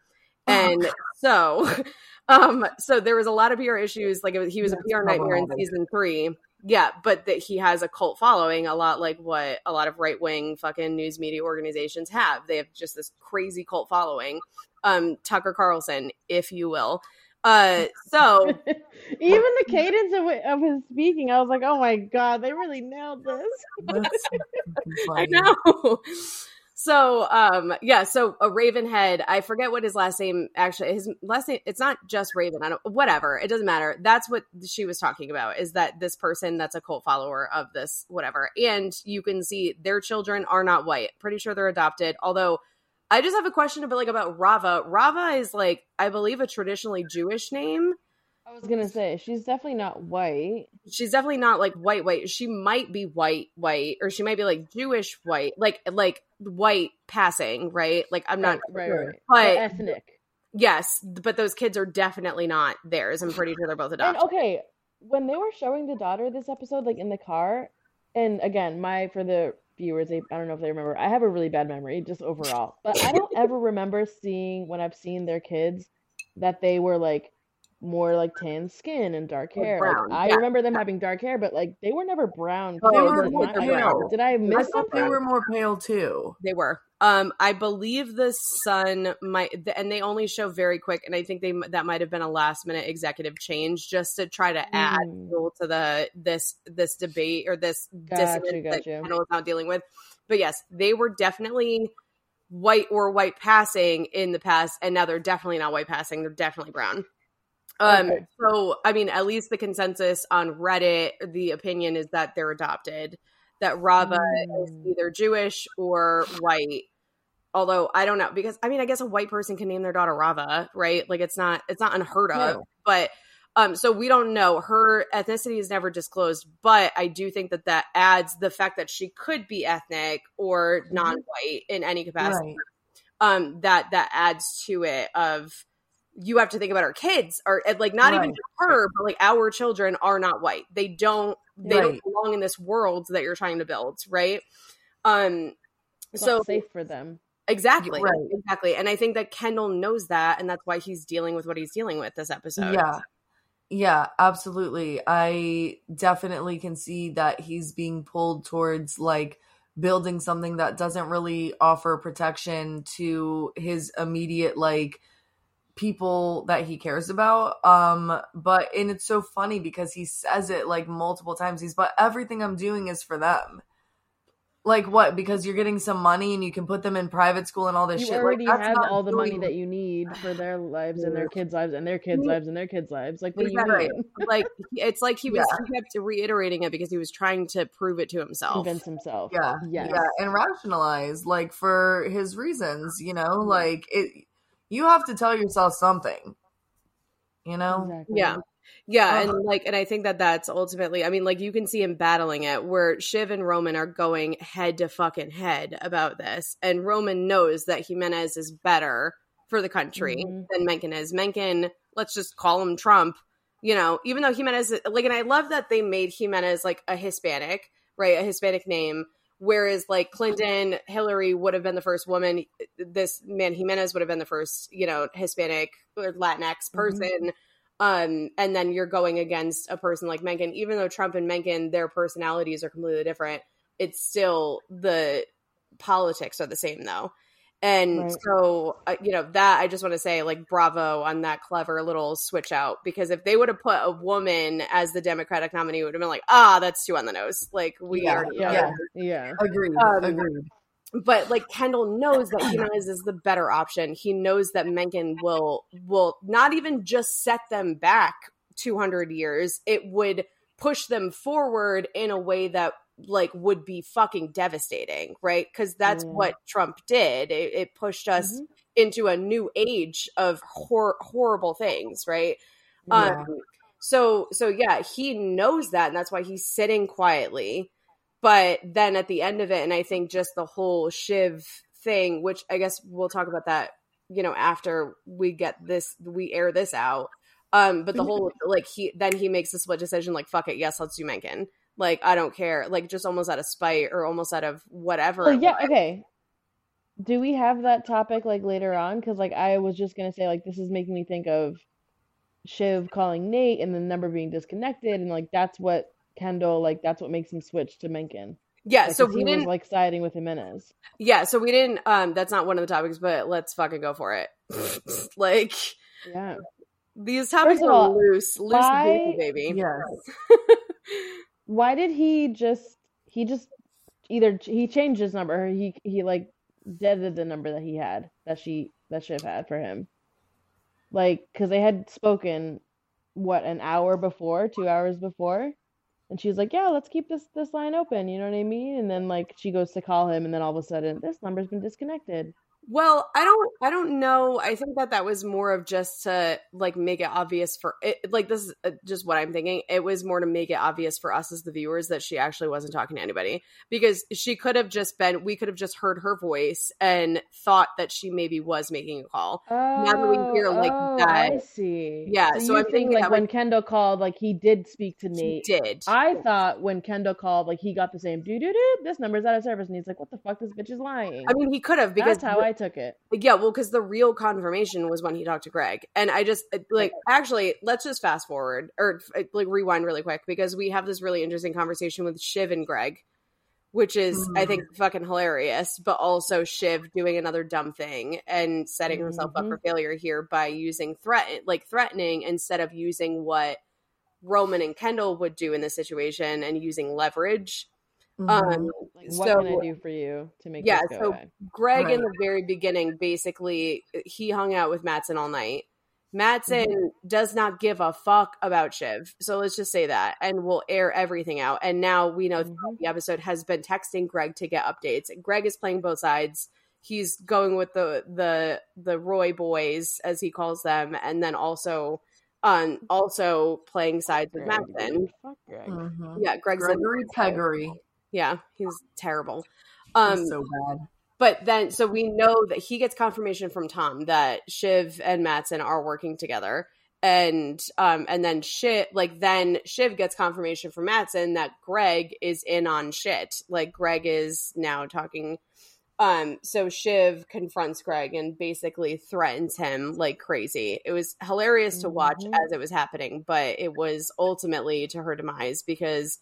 And so [LAUGHS] um so there was a lot of PR issues like was, he was a PR nightmare in season 3 yeah, but that he has a cult following, a lot like what a lot of right wing fucking news media organizations have. They have just this crazy cult following. Um, Tucker Carlson, if you will. Uh, so [LAUGHS] even the cadence of, of his speaking, I was like, oh my god, they really nailed this. [LAUGHS] I know. So, um, yeah, so a Ravenhead, I forget what his last name actually his last name it's not just Raven, I don't whatever, it doesn't matter. That's what she was talking about is that this person that's a cult follower of this whatever. And you can see their children are not white. Pretty sure they're adopted. Although I just have a question about like about Rava. Rava is like I believe a traditionally Jewish name. I was gonna say she's definitely not white. She's definitely not like white white. She might be white white, or she might be like Jewish white, like like white passing, right? Like I'm not right, right, right. but ethnic. Yes, but those kids are definitely not theirs. I'm pretty sure they're both adopted. And okay, when they were showing the daughter this episode, like in the car, and again, my for the viewers, they, I don't know if they remember. I have a really bad memory, just overall, but I don't [LAUGHS] ever remember seeing when I've seen their kids that they were like more like tan skin and dark hair. Like, I remember them having dark hair, but like they were never brown. Oh, they were more pale. Did I miss I something? They were more pale too. They were. Um, I believe the sun might, and they only show very quick, and I think they that might have been a last minute executive change just to try to add mm. to the this this debate or this gotcha, dissonance gotcha. that Kendall is now dealing with. But yes, they were definitely white or white passing in the past, and now they're definitely not white passing. They're definitely brown. Um, okay. so I mean, at least the consensus on Reddit, the opinion is that they're adopted. That Rava mm. is either Jewish or white. Although I don't know because I mean, I guess a white person can name their daughter Rava, right? Like it's not it's not unheard of. No. But um, so we don't know. Her ethnicity is never disclosed, but I do think that that adds the fact that she could be ethnic or mm-hmm. non-white in any capacity. Right. Um, that that adds to it of you have to think about our kids or like not right. even her but like our children are not white. They don't they right. don't belong in this world that you're trying to build right? Um it's so safe for them. Exactly. Right. exactly. And i think that kendall knows that and that's why he's dealing with what he's dealing with this episode. Yeah. Yeah absolutely. I definitely can see that he's being pulled towards like building something that doesn't really offer protection to his immediate like people that he cares about um but and it's so funny because he says it like multiple times he's but everything i'm doing is for them Like what? Because you're getting some money and you can put them in private school and all this You shit. already like, that's have not all the money that you need for their lives and their kids' lives and their kids' lives and their kids' lives. Like, what do you mean? [LAUGHS] [LAUGHS] like it's like he was he kept reiterating it because he was trying to prove it to himself. Convince himself. Yeah, Yes. yeah, and rationalize like for his reasons. You know, like it. You have to tell yourself something. You know. Exactly. Yeah. Yeah, Ugh. and like, and I think that that's ultimately. I mean, like, you can see him battling it, where Shiv and Roman are going head to fucking head about this, and Roman knows that Jimenez is better for the country Mhm. than mencken is. mencken let's just call him Trump. You know, even though Jimenez, like, and I love that they made Jimenez like a Hispanic, right, a Hispanic name. Whereas, like Clinton, Hillary would have been the first woman. This man Jimenez would have been the first, you know, Hispanic or Latinx person. Um, and then you're going against a person like Mencken, even though Trump and Mencken, their personalities are completely different. It's still the politics are the same though. And Right. so, uh, you know, that I just want to say, like, bravo on that clever little switch out. Because if they would have put a woman as the Democratic nominee, it would have been like, ah, that's too on the nose. Like, we Yeah, already know Yeah. that. Yeah. Agreed. Um, agreed. but like Kendall knows that Jimenez is the better option. He knows that Mencken will will not even just set them back 200 years. It would push them forward in a way that like would be fucking devastating, right? Because that's Yeah. what Trump did. It, it pushed us Mhm. into a new age of hor- horrible things, right? Yeah. Um, so so yeah, he knows that, and that's why he's sitting quietly. But then at the end of it, and I think just the whole Shiv thing, which I guess we'll talk about that, you know, after we get this, we air this out. Um, but the whole like he then he makes the split decision, like fuck it, yes, let's do Mencken. Like I don't care, like just almost out of spite or almost out of whatever. Well, yeah, okay. Do we have that topic like later on? Because like I was just gonna say like this is making me think of Shiv calling Nate and the number being disconnected and like that's what Kendall like that's what makes him switch to Mencken. yeah. Like, so 'cause we he didn't was like siding with Jimenez. Yeah, so we didn't um that's not one of the topics, but let's fucking go for it. [LAUGHS] like Yeah. these topics First of are loose, loose why- baby. Yes. [LAUGHS] Why did he just he just either he changed his number he he like deaded the number that he had that she that Shiv had for him. Like cuz they had spoken what an hour before, 2 hours before. And she was like, "Yeah, let's keep this this line open." You know what I mean? And then like she goes to call him and then all of a sudden this number's been disconnected. Well, I don't I don't know. I think that that was more of just to like make it obvious for it like this is uh, just what I'm thinking. It was more to make it obvious for us as the viewers that she actually wasn't talking to anybody because she could have just been we could have just heard her voice and thought that she maybe was making a call. Oh, that we hear, like, oh, that- I see. Yeah, So, so I'm think thinking like that when Kendall called, like he did speak to Nate. did. I thought when Kendall called, like he got the same doo doo doo. This number's out of service, and he's like, "What the fuck? This bitch is lying." I mean, he could have because That's how I took it. Yeah, well, because the real confirmation was when he talked to Greg, and I just like actually let's just fast forward or uh, like rewind really quick because we have this really interesting conversation with Shiv and Greg, which is I think mm-hmm. fucking hilarious, but also Shiv doing another dumb thing and setting herself up for mm-hmm. failure here by using threat like threatening instead of using what Roman and Kendall would do in this situation and using leverage. Mhm. Um, Like, what so can I do for you to make Yeah, this go so- away? Greg in the very beginning basically he hung out with Matsson all night. Matsson Mm-hmm. does not give a fuck about Shiv. So let's just say that and we'll air everything out. And now we know throughout Mhm. the episode has been texting Greg to get updates. Greg is playing both sides. He's going with the the the Roy boys as he calls them and then also um also playing sides with Matsson. dude. Fuck Greg. Mhm. Yeah, Greg's in- Gregory Peggery. Yeah, he's terrible. Um so bad. but then, so we know that he gets confirmation from Tom that Shiv and Matsson are working together, and um, and then Shiv, like then Shiv gets confirmation from Matsson that Greg is in on shit. Like Greg is now talking. Um, so Shiv confronts Greg and basically threatens him like crazy. It was hilarious to watch Mhm. as it was happening, but it was ultimately to her demise because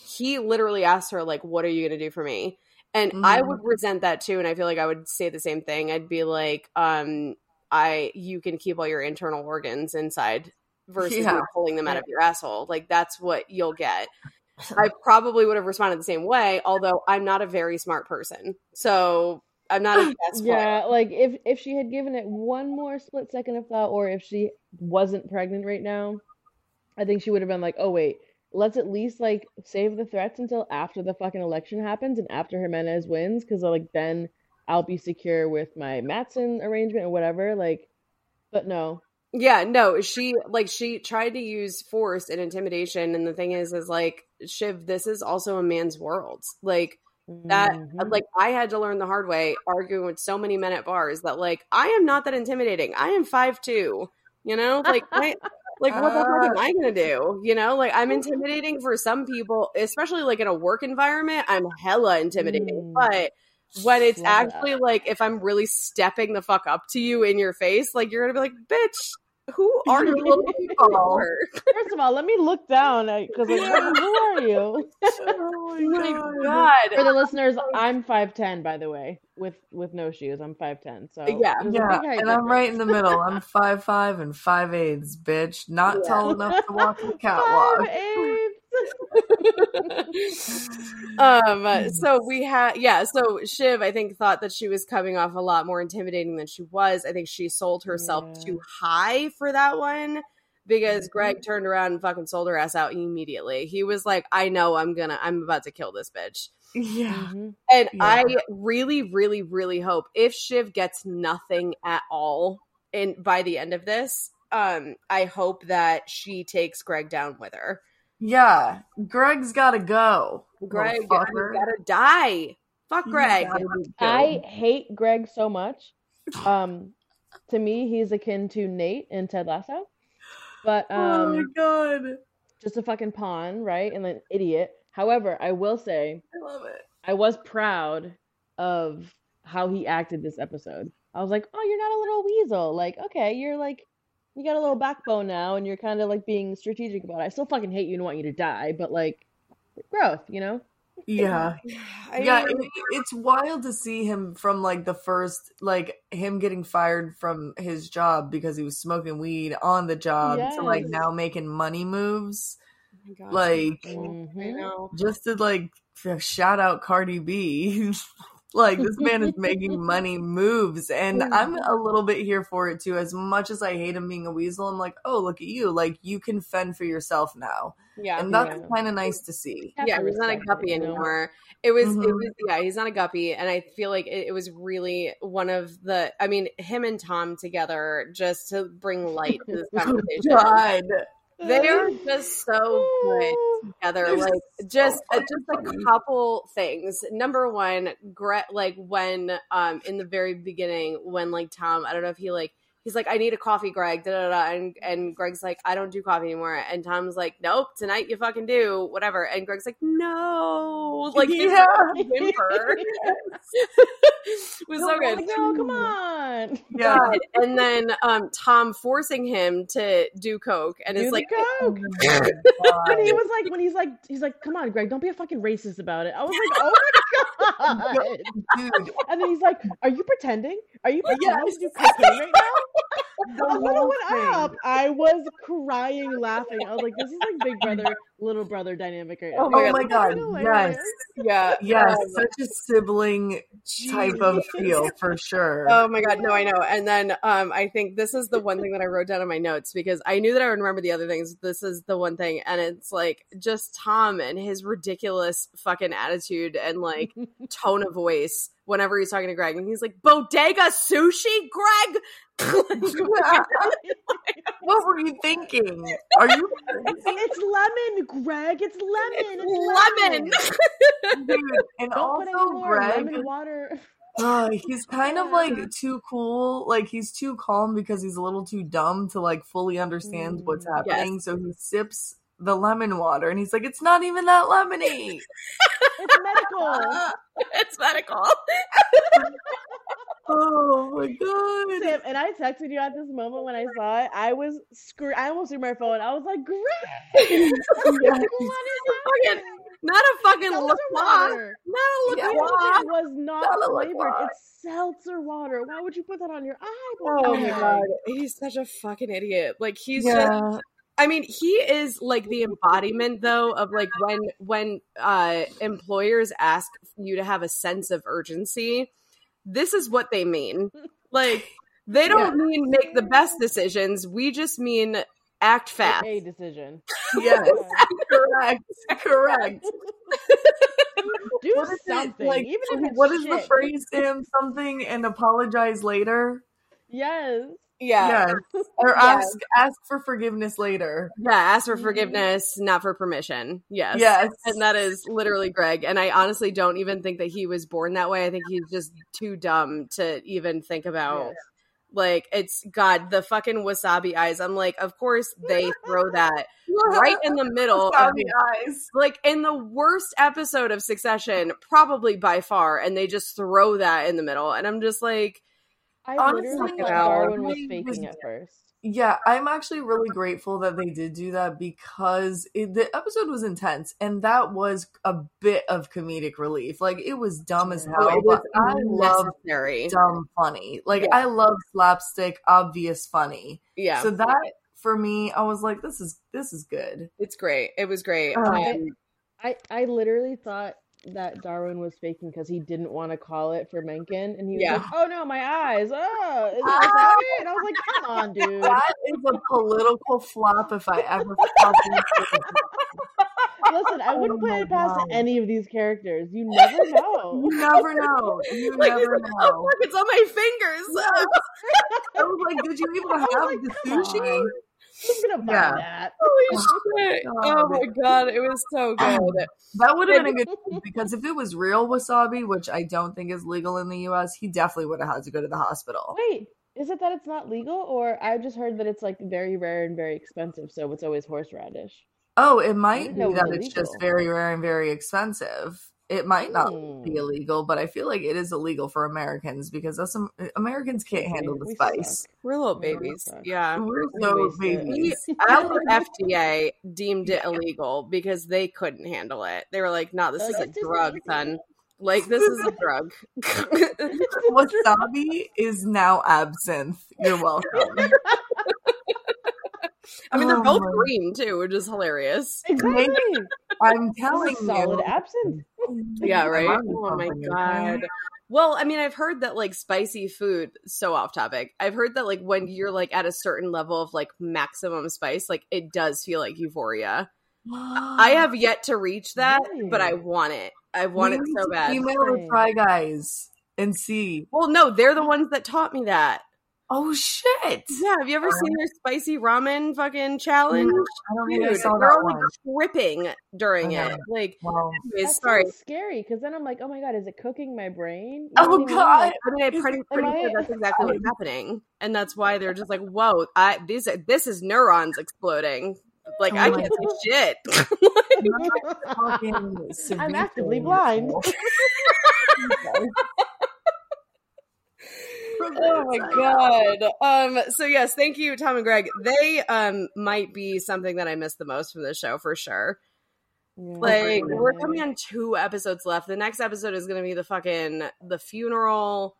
he literally asked her like, "What are you going to do for me?" And I Mhm. would resent that too, and I feel like I would say the same thing. I'd be like, um, I you can keep all your internal organs inside versus Yeah. pulling them out of your asshole. Like that's what you'll get. [LAUGHS] I probably would have responded the same way, although I'm not a very smart person. So I'm not a [LAUGHS] chess player. Yeah, like if if she had given it one more split second of thought, or if she wasn't pregnant right now, I think she would have been like, "Oh wait, let's at least like save the threats until after the fucking election happens and after Jimenez wins, because like then I'll be secure with my Matsson arrangement or whatever." Like, but no, Yeah, no, she like she tried to use force and intimidation, and the thing is, is like Shiv, this is also a man's world. Like that, Mhm. like I had to learn the hard way, arguing with so many men at bars that like I am not that intimidating. I am five two, you know, like I. Like what the fuck am I gonna do? You know, like I'm intimidating for some people, especially like in a work environment. I'm hella intimidating, Mm. but when it's actually like if I'm really stepping the fuck up to you in your face, like you're gonna be like, bitch, who are you little people? [LAUGHS] First of all, let me look down because like, who are you? [LAUGHS] Oh my [LAUGHS] For the listeners, I'm five ten, by the way, with with no shoes. I'm five ten. So Yeah. Yeah, big height and I'm right in the middle. I'm five five and five eighths, bitch. Not Yeah. tall enough to walk the Five catwalk. eighths. Um so we had yeah so shiv i think thought that she was coming off a lot more intimidating than she was i think she sold herself Yeah. too high for that one because greg turned around and fucking sold her ass out immediately he was like i know i'm gonna i'm about to kill this bitch Yeah. Mhm. and Yeah. i really really really hope if shiv gets nothing at all in by the end of this um i hope that she takes greg down with her Yeah. Greg's gotta go. greg you gotta die fuck greg I hate Greg so much. Um, to me, he's akin to Nate in Ted Lasso, but oh my um, god. just a fucking pawn, right? And an idiot. However, I will say I love it. I was proud of how he acted this episode. I was like, oh, you're not a little weasel. Like, okay, you're like, you got a little backbone now, and you're kind of like being strategic about it. I still fucking hate you and want you to die, but like, growth, you know? Yeah. I yeah, mean, it, it's wild to see him from like the first, like him getting fired from his job because he was smoking weed on the job to like now making money moves, oh gosh, like I Mhm. just to like shout out Cardi B. [LAUGHS] like this man is [LAUGHS] making money moves, and I'm a little bit here for it too. As much as I hate him being a weasel, I'm like, oh look at you, like you can fend for yourself now, Yeah, and that's Yeah. kind of nice to see. Yeah, he's not a respect it, guppy know? anymore. It was, it Mhm. was, yeah, he's not a guppy, and I feel like it, it was really one of the. I mean, him and Tom together just to bring light to this [LAUGHS] conversation. God. They are just so good together. They're Like so just uh, just a couple things. Number one, Gre- like when um in the very beginning when like Tom, I don't know if he like he's like I need a coffee, Greg, da da da, and and Greg's like I don't do coffee anymore, and Tom's like Nope, tonight you fucking do whatever, and Greg's like No, like his Yeah. whimper [LAUGHS] it was so good. Like, no, come on. Yeah. God. And then um Tom forcing him to do coke, and Do it's like coke. And he was like, when he's like, he's like, come on, Greg, don't be a fucking racist about it. I was like, oh my [LAUGHS] god. Dude, And then he's like, are you pretending? Are you pretending Yes. to do cocaine right now? The And when it went thing. up, I was crying, laughing. I was like, this is like big brother, little brother dynamic right now. Oh my Oh my god, Hilarious. yes. yeah, Yes, um, such a sibling type of feel for sure. Oh my god, no, I know. And then um I think this is the one thing that I wrote down in my notes because I knew that I would remember the other things. This is the one thing, and it's like just Tom and his ridiculous fucking attitude and like tone of voice whenever he's talking to Greg, and he's like, "Bodega sushi, Greg." [LAUGHS] what were you thinking? Are you It's lemon, Greg. It's lemon. It's lemon. lemon. [LAUGHS] dude? And Don't put any also, Greg, lemon water. [SIGHS] uh, he's kind of like too cool. Like he's too calm because he's a little too dumb to like fully understand what's Mm, happening. So he sips the lemon water, and he's like, "It's not even that lemony." [LAUGHS] It's medical. [LAUGHS] it's medical. [LAUGHS] oh my god! Sam, and I texted you at this moment when I saw it. I was screw. I almost threw my phone. I was like, "Greg, what is Fucking- Not a fucking Seltzer water. Not a Yeah. That LaCroix. was not Not a flavored. LaCroix. It's seltzer water. Why would you put that on your eyeball? Oh my god, he's such a fucking idiot. Like he's just Yeah, I mean, he is like the embodiment though of like when when uh employers ask you to have a sense of urgency, this is what they mean. Like they don't mean make the best decisions. We just mean act fast. A decision. [LAUGHS] Yes, correct, correct. [LAUGHS] Do What it, something, like, even if what is the phrase, Sam? Something and apologize later. Yes. Yeah. Yes, [LAUGHS] or Yeah. ask ask for forgiveness later. Yeah, ask for Mhm. forgiveness, not for permission. Yes. Yes, And that is literally Greg. And I honestly don't even think that he was born that way. I think he's just too dumb to even think about Yes. like it's God, the fucking wasabi eyes. I'm like, of course they throw that right in the [LAUGHS] middle of Wasabi eyes. like in the worst episode of Succession, probably by far, and they just throw that in the middle. And I'm just like, I Honestly, literally thought. Darwin was faking was- at first. Yeah, I'm actually really grateful that they did do that because it, the episode was intense and that was a bit of comedic relief. Like it was dumb as hell, it was but I love necessary. dumb funny. Like Yeah. I love slapstick, obvious funny. Yeah, So that for me, I was like, this is this is good. it's great. It was great. Um, I, I literally thought that Darwin was faking because he didn't want to call it for Mencken, and he was Yeah. like, "Oh no, my eyes! Oh, is it wasabi?" And I was like, "Come on, [LAUGHS] dude! That is a political flop if I ever Listen, I wouldn't Oh put it past God. any of these characters. You never [LAUGHS] know." You never know. You [LAUGHS] like, never know. oh, look, it's on my fingers. I was like, did you even have like, the sushi? on. Who's gonna buy Yeah. that? Oh, Holy oh, shit. God. Oh my god, it was so [CLEARS THROAT] good. That would have been a [LAUGHS] good because if it was real wasabi, which I don't think is legal in the U.S., he definitely would have had to go to the hospital. Wait, is it that it's not legal, or I just heard that it's like very rare and very expensive, so it's always horseradish? Oh, it might be that was it's just very rare and very expensive. It might not be oh. illegal, but I feel like it is illegal for Americans because that's some Americans can't handle the We spice. suck. We're little babies. sorry. Yeah. We're We so babies. [LAUGHS] Our [LAUGHS] FDA deemed it illegal because they couldn't handle it. They were like, no, this is a drug, son. Like, this is a drug. [LAUGHS] Wasabi is now absinthe. You're welcome. I mean, they're Oh both green, too, which is hilarious. Exactly. I'm telling solid you. absinthe. Yeah, [LAUGHS] right? Oh my god. Well, I mean, I've heard that like spicy food, so off topic. I've heard that like when you're like at a certain level of like maximum spice, like it does feel like euphoria. I [GASPS] have yet to reach that, but I want it. I want We it need so to bad. Email the Try Guys and see. Well, no, they're the ones that taught me that. Oh shit! Yeah, have you ever seen their spicy ramen fucking challenge? I don't think I saw they're that all like one. tripping during I it. Like, Wow. anyways, That sorry. sounds scary because then I'm like, oh my god, is it cooking my brain? You Oh, oh know I mean? god! I mean, I'm pretty, pretty Am I- that's exactly what's [LAUGHS] happening, and that's why they're just like, "Whoa, I this this is neurons exploding." Like Oh I can't see [LAUGHS] shit. [LAUGHS] Fucking I'm actively severe. blind. [LAUGHS] oh my god. Um. So yes, thank you, Tom and Greg. They um might be something that I missed the most from the show for sure. Yeah. Like we're coming on two episodes left. The next episode is going to be the fucking the funeral.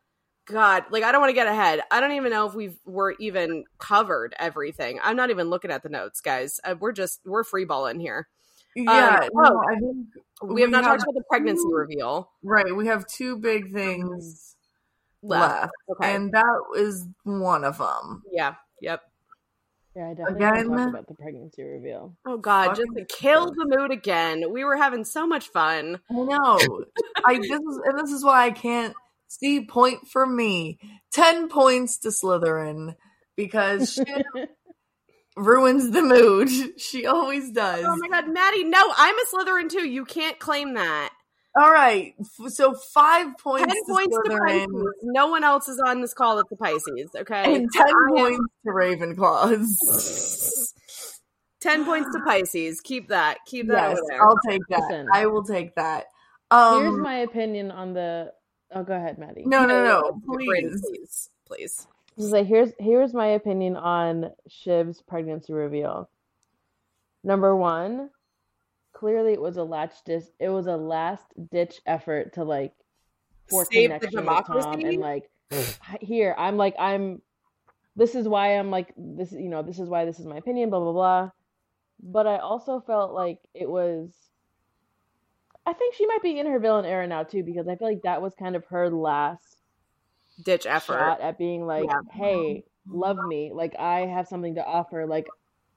God, like I don't want to get ahead. I don't even know if we've we're even covered everything. I'm not even looking at the notes, guys. Uh, we're just we're freeballing here. Yeah, Um, no, I think We, have not have talked about the pregnancy two- reveal right. We have two big things left. left, Okay. and that is one of them. yeah. Yep. Yeah, I definitely want to Again? talk about the pregnancy reveal. Oh God, just Fucking to kill the mood again. We were having so much fun. I know. I this is and this is why I can't see point for me. Ten points to Slytherin because shit [LAUGHS] ruins the mood. She always does. Oh my God, Maddie, no, I'm a Slytherin too. You can't claim that. All right, so five points Ten to points to Slytherin Pisces. No one else is on this call at the Pisces. Okay, and ten I am- points to Ravenclaws. [LAUGHS] Ten points to Pisces. Keep that. Keep that yes, over. I'll take that. Listen. I will take that. Um, Here's my opinion on the. Oh, go ahead, Maddie. no, no, no, Brandi, please. please, please. Just like here's here's my opinion on Shiv's pregnancy reveal. Number one, clearly it was a latch dis- it was a last ditch effort to like for Save the connection with Tom and like here I'm like I'm this is why I'm like this you know this is why this is my opinion blah blah blah. but I also felt like it was. I think she might be in her villain era now too, because I feel like that was kind of her last ditch effort at being like, yeah. "Hey, love me. Like I have something to offer. Like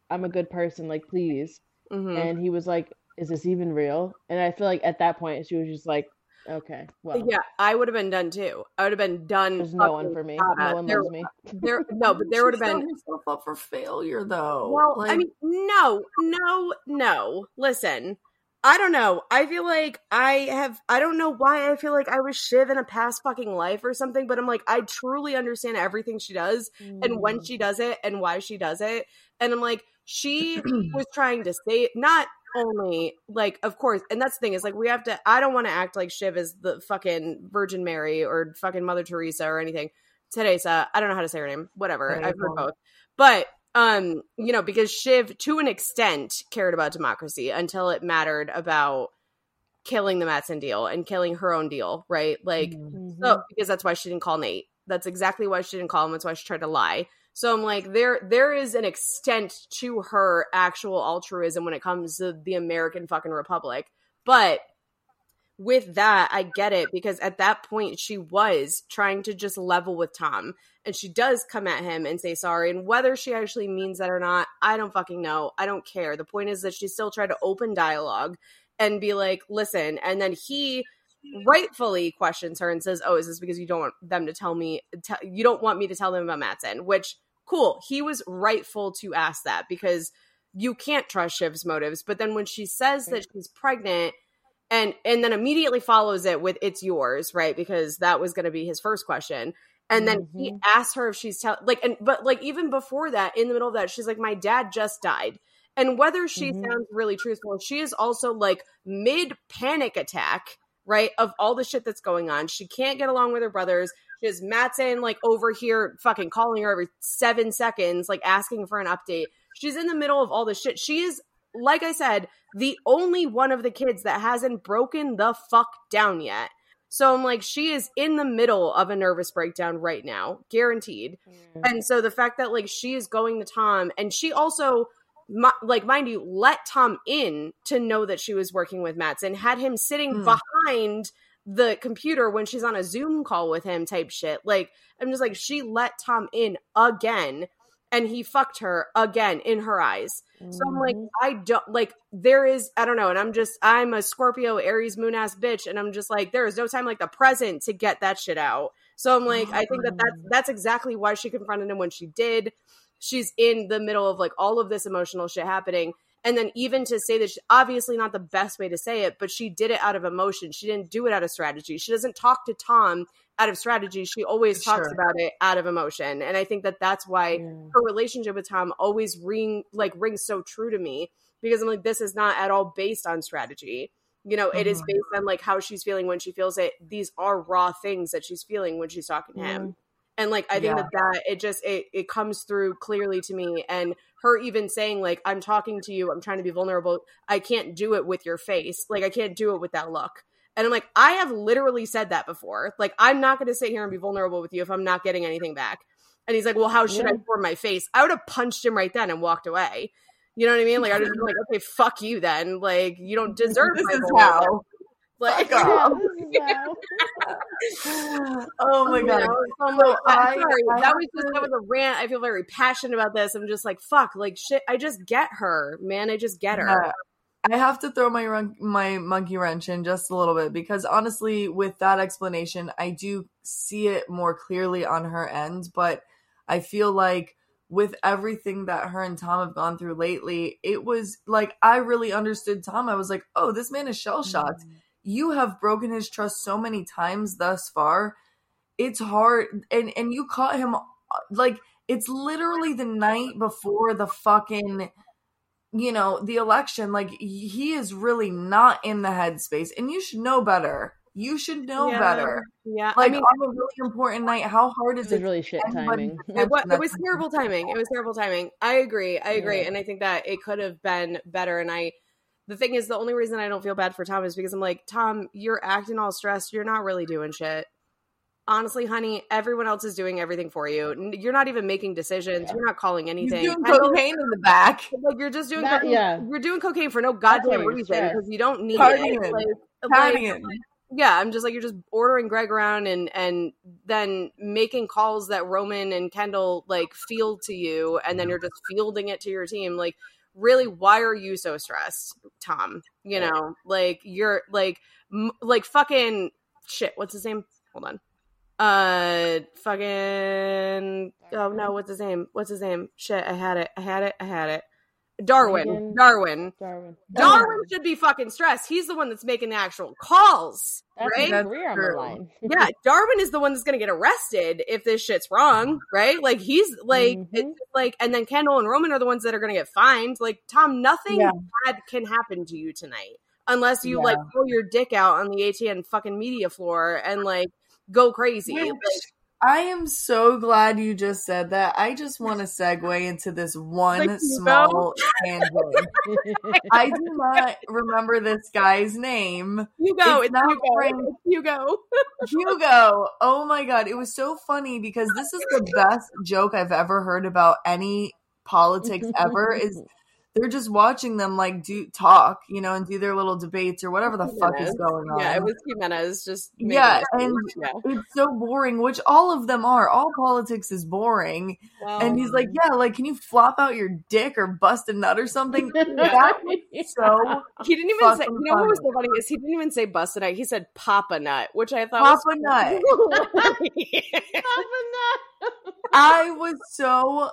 I'm a good person. Like please." Mm-hmm. And he was like, "Is this even real?" And I feel like at that point she was just like, Okay. Well. Yeah, I would have been done too. I would have been done. There's no one for me. No one there, loves me. There, [LAUGHS] no, but there would have been herself up for failure, though. Well, like... I mean, no, no, no. Listen, I don't know. I feel like I have. I don't know why I feel like I was Shiv in a past fucking life or something. But I'm like, I truly understand everything she does mm. and when mm. she does it and why she does it. And I'm like, she was trying to say not only like of course and that's the thing is like we have to i don't want to act like shiv is the fucking virgin mary or fucking mother teresa or anything. Teresa i don't know how to say her name whatever i've heard both. But um you know because shiv to an extent cared about democracy until it mattered about killing the matsson deal and killing her own deal right? Like mm-hmm. so because that's why she didn't call nate. That's exactly why she didn't call him. That's why she tried to lie so I'm like, there there is an extent to her actual altruism when it comes to the American fucking Republic. But with that, I get it because at that point she was trying to just level with Tom. And she does come at him and say sorry. And whether she actually means that or not, I don't fucking know. I don't care. The point is that she still tried to open dialogue and be like, listen. And then he rightfully questions her and says, "Oh, is this because you don't want them to tell me? T- you don't want me to tell them about Matsson?" Which cool. He was rightful to ask that because you can't trust Shiv's motives. But then when she says that she's pregnant, and and then immediately follows it with "It's yours," right? Because that was going to be his first question. And then mm-hmm. he asks her if she's tell like, and but like even before that, in the middle of that, she's like, "My dad just died." And whether she mm-hmm. sounds really truthful, she is also like mid panic attack right? Of all the shit that's going on. She can't get along with her brothers. She has Matsson like over here fucking calling her every seven seconds, like asking for an update. She's in the middle of all this shit. She is, like I said, the only one of the kids that hasn't broken the fuck down yet. So I'm like, she is in the middle of a nervous breakdown right now, guaranteed. Mm. And so the fact that like she is going to Tom and she also like mind you, let Tom in to know that she was working with Matsson, had him sitting mm. behind the computer when she's on a Zoom call with him type shit. Like I'm just like she let Tom in again and he fucked her again in her eyes. Mm-hmm. So I'm like mm-hmm. I don't like there is I don't know and I'm just I'm a Scorpio Aries moon ass bitch and I'm just like there is no time like the present to get that shit out. So I'm like I think that that's mm. that's exactly why she confronted him when she did she's in the middle of like all of this emotional shit happening. And then even to say that she, obviously not the best way to say it but she did it out of emotion. She didn't do it out of strategy. She doesn't talk to tom out of strategy. She always talks sure. about it out of emotion. And i think that that's why her relationship with tom always ring like rings so true to me because i'm like this is not at all based on strategy. You know it is mm-hmm. based on like how she's feeling when she feels it. These are raw things that she's feeling when she's talking to him and like i think yeah. that that it just it, it comes through clearly to me and her even saying like i'm talking to you i'm trying to be vulnerable i can't do it with your face like i can't do it with that look and i'm like i have literally said that before like i'm not going to sit here and be vulnerable with you if i'm not getting anything back and he's like well how should yeah. i form my face i would have punched him right then and walked away you know what I mean? Like I just like, okay, fuck you then. Like you don't [LAUGHS] deserve this is how. Like, [LAUGHS] [LAUGHS] oh my god! I'm, like, I'm sorry. I, that was just that was a rant. I feel very passionate about this. I'm just like, fuck, like shit. I just get her, man. I just get her. Yeah. I have to throw my my monkey wrench in just a little bit because honestly, with that explanation, I do see it more clearly on her end. But I feel like with everything that her and Tom have gone through lately, it was like I really understood Tom. I was like, oh, this man is shell shocked. Mm-hmm you have broken his trust so many times thus far. It's hard and and you caught him like it's literally the night before the fucking you know, the election like he is really not in the headspace and you should know better. You should know yeah, better. Yeah, like I mean, on a really important night, how hard is it? Was really shit timing. It was, it was terrible timing. It was terrible timing. I agree. I agree, yeah. and I think that it could have been better. And I, the thing is, the only reason I don't feel bad for Tom is because I'm like, Tom, you're acting all stressed. You're not really doing shit. honestly, honey, everyone else is doing everything for you. You're not even making decisions. Yeah. You're not calling He's anything. doing Kendall- cocaine in the back. [LAUGHS] like you're just doing That- cocaine. yeah. You're doing cocaine for no goddamn reason because you don't need Partying. it. Like, like, Partying. yeah, I'm just like you're just ordering Greg around and and then making calls that Roman and Kendall like field to you, and then mm-hmm. you're just fielding it to your team. Like, really, why are you so stressed, Tom? You know, like you're like m- like fucking shit. What's his name? Hold on. Uh, fucking. Oh no, what's his name? What's his name? Shit, I had it. I had it. I had it. Darwin. Darwin. Darwin. Darwin should be fucking stressed. He's the one that's making the actual calls, That's right? his That's career on the line. [LAUGHS] yeah, Darwin is the one that's going to get arrested if this shit's wrong, right? Like he's like, Mhm. it's like, and then Kendall and Roman are the ones that are going to get fined. Like Tom, nothing Yeah. bad can happen to you tonight unless you Yeah. like pull your dick out on the ATN fucking media floor and like go crazy. Which- Like, I am so glad you just said that. I just want to segue into this one Like, small tangent. I do not remember this guy's name. Hugo, It's it's, not Hugo. Frank. Hugo. Hugo. Oh my god, it was so funny because this is the best joke I've ever heard about any politics ever is [LAUGHS] they're just watching them like do talk, you know, and do their little debates or whatever the fuck is going on. Yeah, it was Jimenez. Just Yeah, it- and yeah. it's so boring, which all of them are. All politics is boring. And he's like, Yeah, like can you flop out your dick or bust a nut or something? [LAUGHS] that was so He didn't even say. fucking You know what was so funny is he didn't even say busted nut. He said papa nut, which I thought Papa was nut. [LAUGHS] hilarious. I was so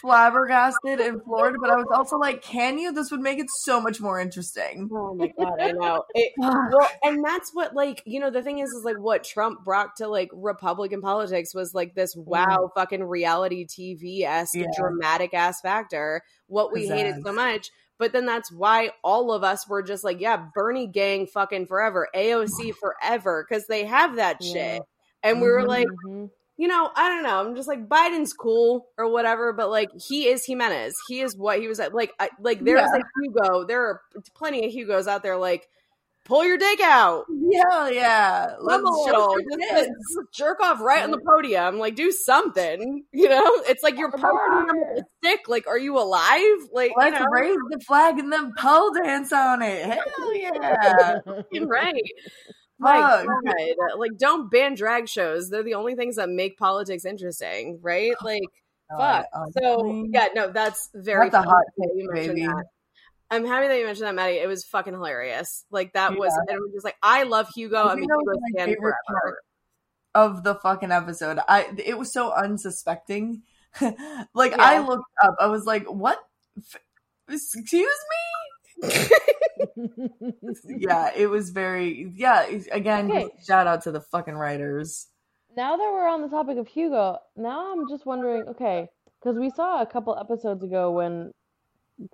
flabbergasted and floored, but I was also like, can you? This would make it so much more interesting. Oh my god, I know. [LAUGHS] It, well, and that's what like you know the thing is is like what Trump brought to like Republican politics was like this wow fucking reality TV esque Yeah. dramatic ass factor. What we hated so much. But then that's why all of us were just like, yeah, Bernie gang fucking forever, AOC forever, because they have that Yeah. shit. And we were Mhm. like, Mhm. You know, I don't know. I'm just like Biden's cool or whatever, but like he is Jimenez. He is what he was at. Like, I, like there's Yeah. a Hugo. There are plenty of Hugos out there. Like, pull your dick out, Hell yeah. A show just, like, jerk off right on the podium. Like, do something. You know, it's like you're partying on. with a stick. Like, are you alive? Like, Let's you know, raise the flag and then pole dance on it. Hell yeah. [LAUGHS] right. My. God, uh, like don't ban drag shows. They're the only things that make politics interesting, right? Oh like, fuck. So honestly. yeah, no, that's very That's a hot take, you baby. that. I'm happy that you mentioned that, Maddie. It was fucking hilarious. Like that was, and it was just like I love Hugo. I I'm a Hugo was my fan favorite forever. part of the fucking episode. I it was so unsuspecting. [LAUGHS] like I looked up, I was like, "What? F- excuse me?" [LAUGHS] Yeah, it was very. Yeah, again, Okay. shout out to the fucking writers. now that we're on the topic of Hugo, now I'm just wondering, okay, because we saw a couple episodes ago when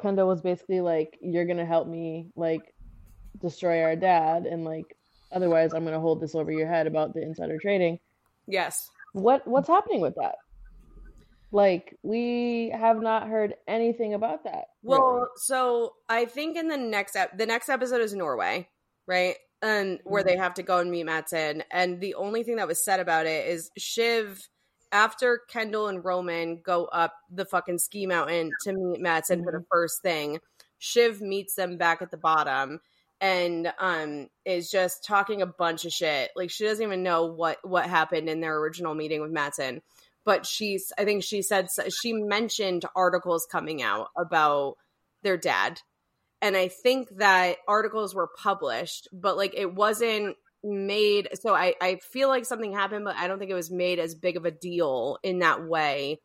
Kendall was basically like, "You're gonna help me like destroy our dad, and like otherwise I'm gonna hold this over your head about the insider trading." Yes. What what's happening with that? Like we have not heard anything about that. Well, really. so I think in the next ep- the next episode is Norway, right? And where Mm-hmm. they have to go and meet Matsson. And the only thing that was said about it is Shiv, after Kendall and Roman go up the fucking ski mountain to meet Matsson for the Mm-hmm. first thing, Shiv meets them back at the bottom and um is just talking a bunch of shit. Like she doesn't even know what what happened in their original meeting with Matsson. But she's I think she said she mentioned articles coming out about their dad. And I think that articles were published, but like it wasn't made so I, I feel like something happened, but I don't think it was made as big of a deal in that way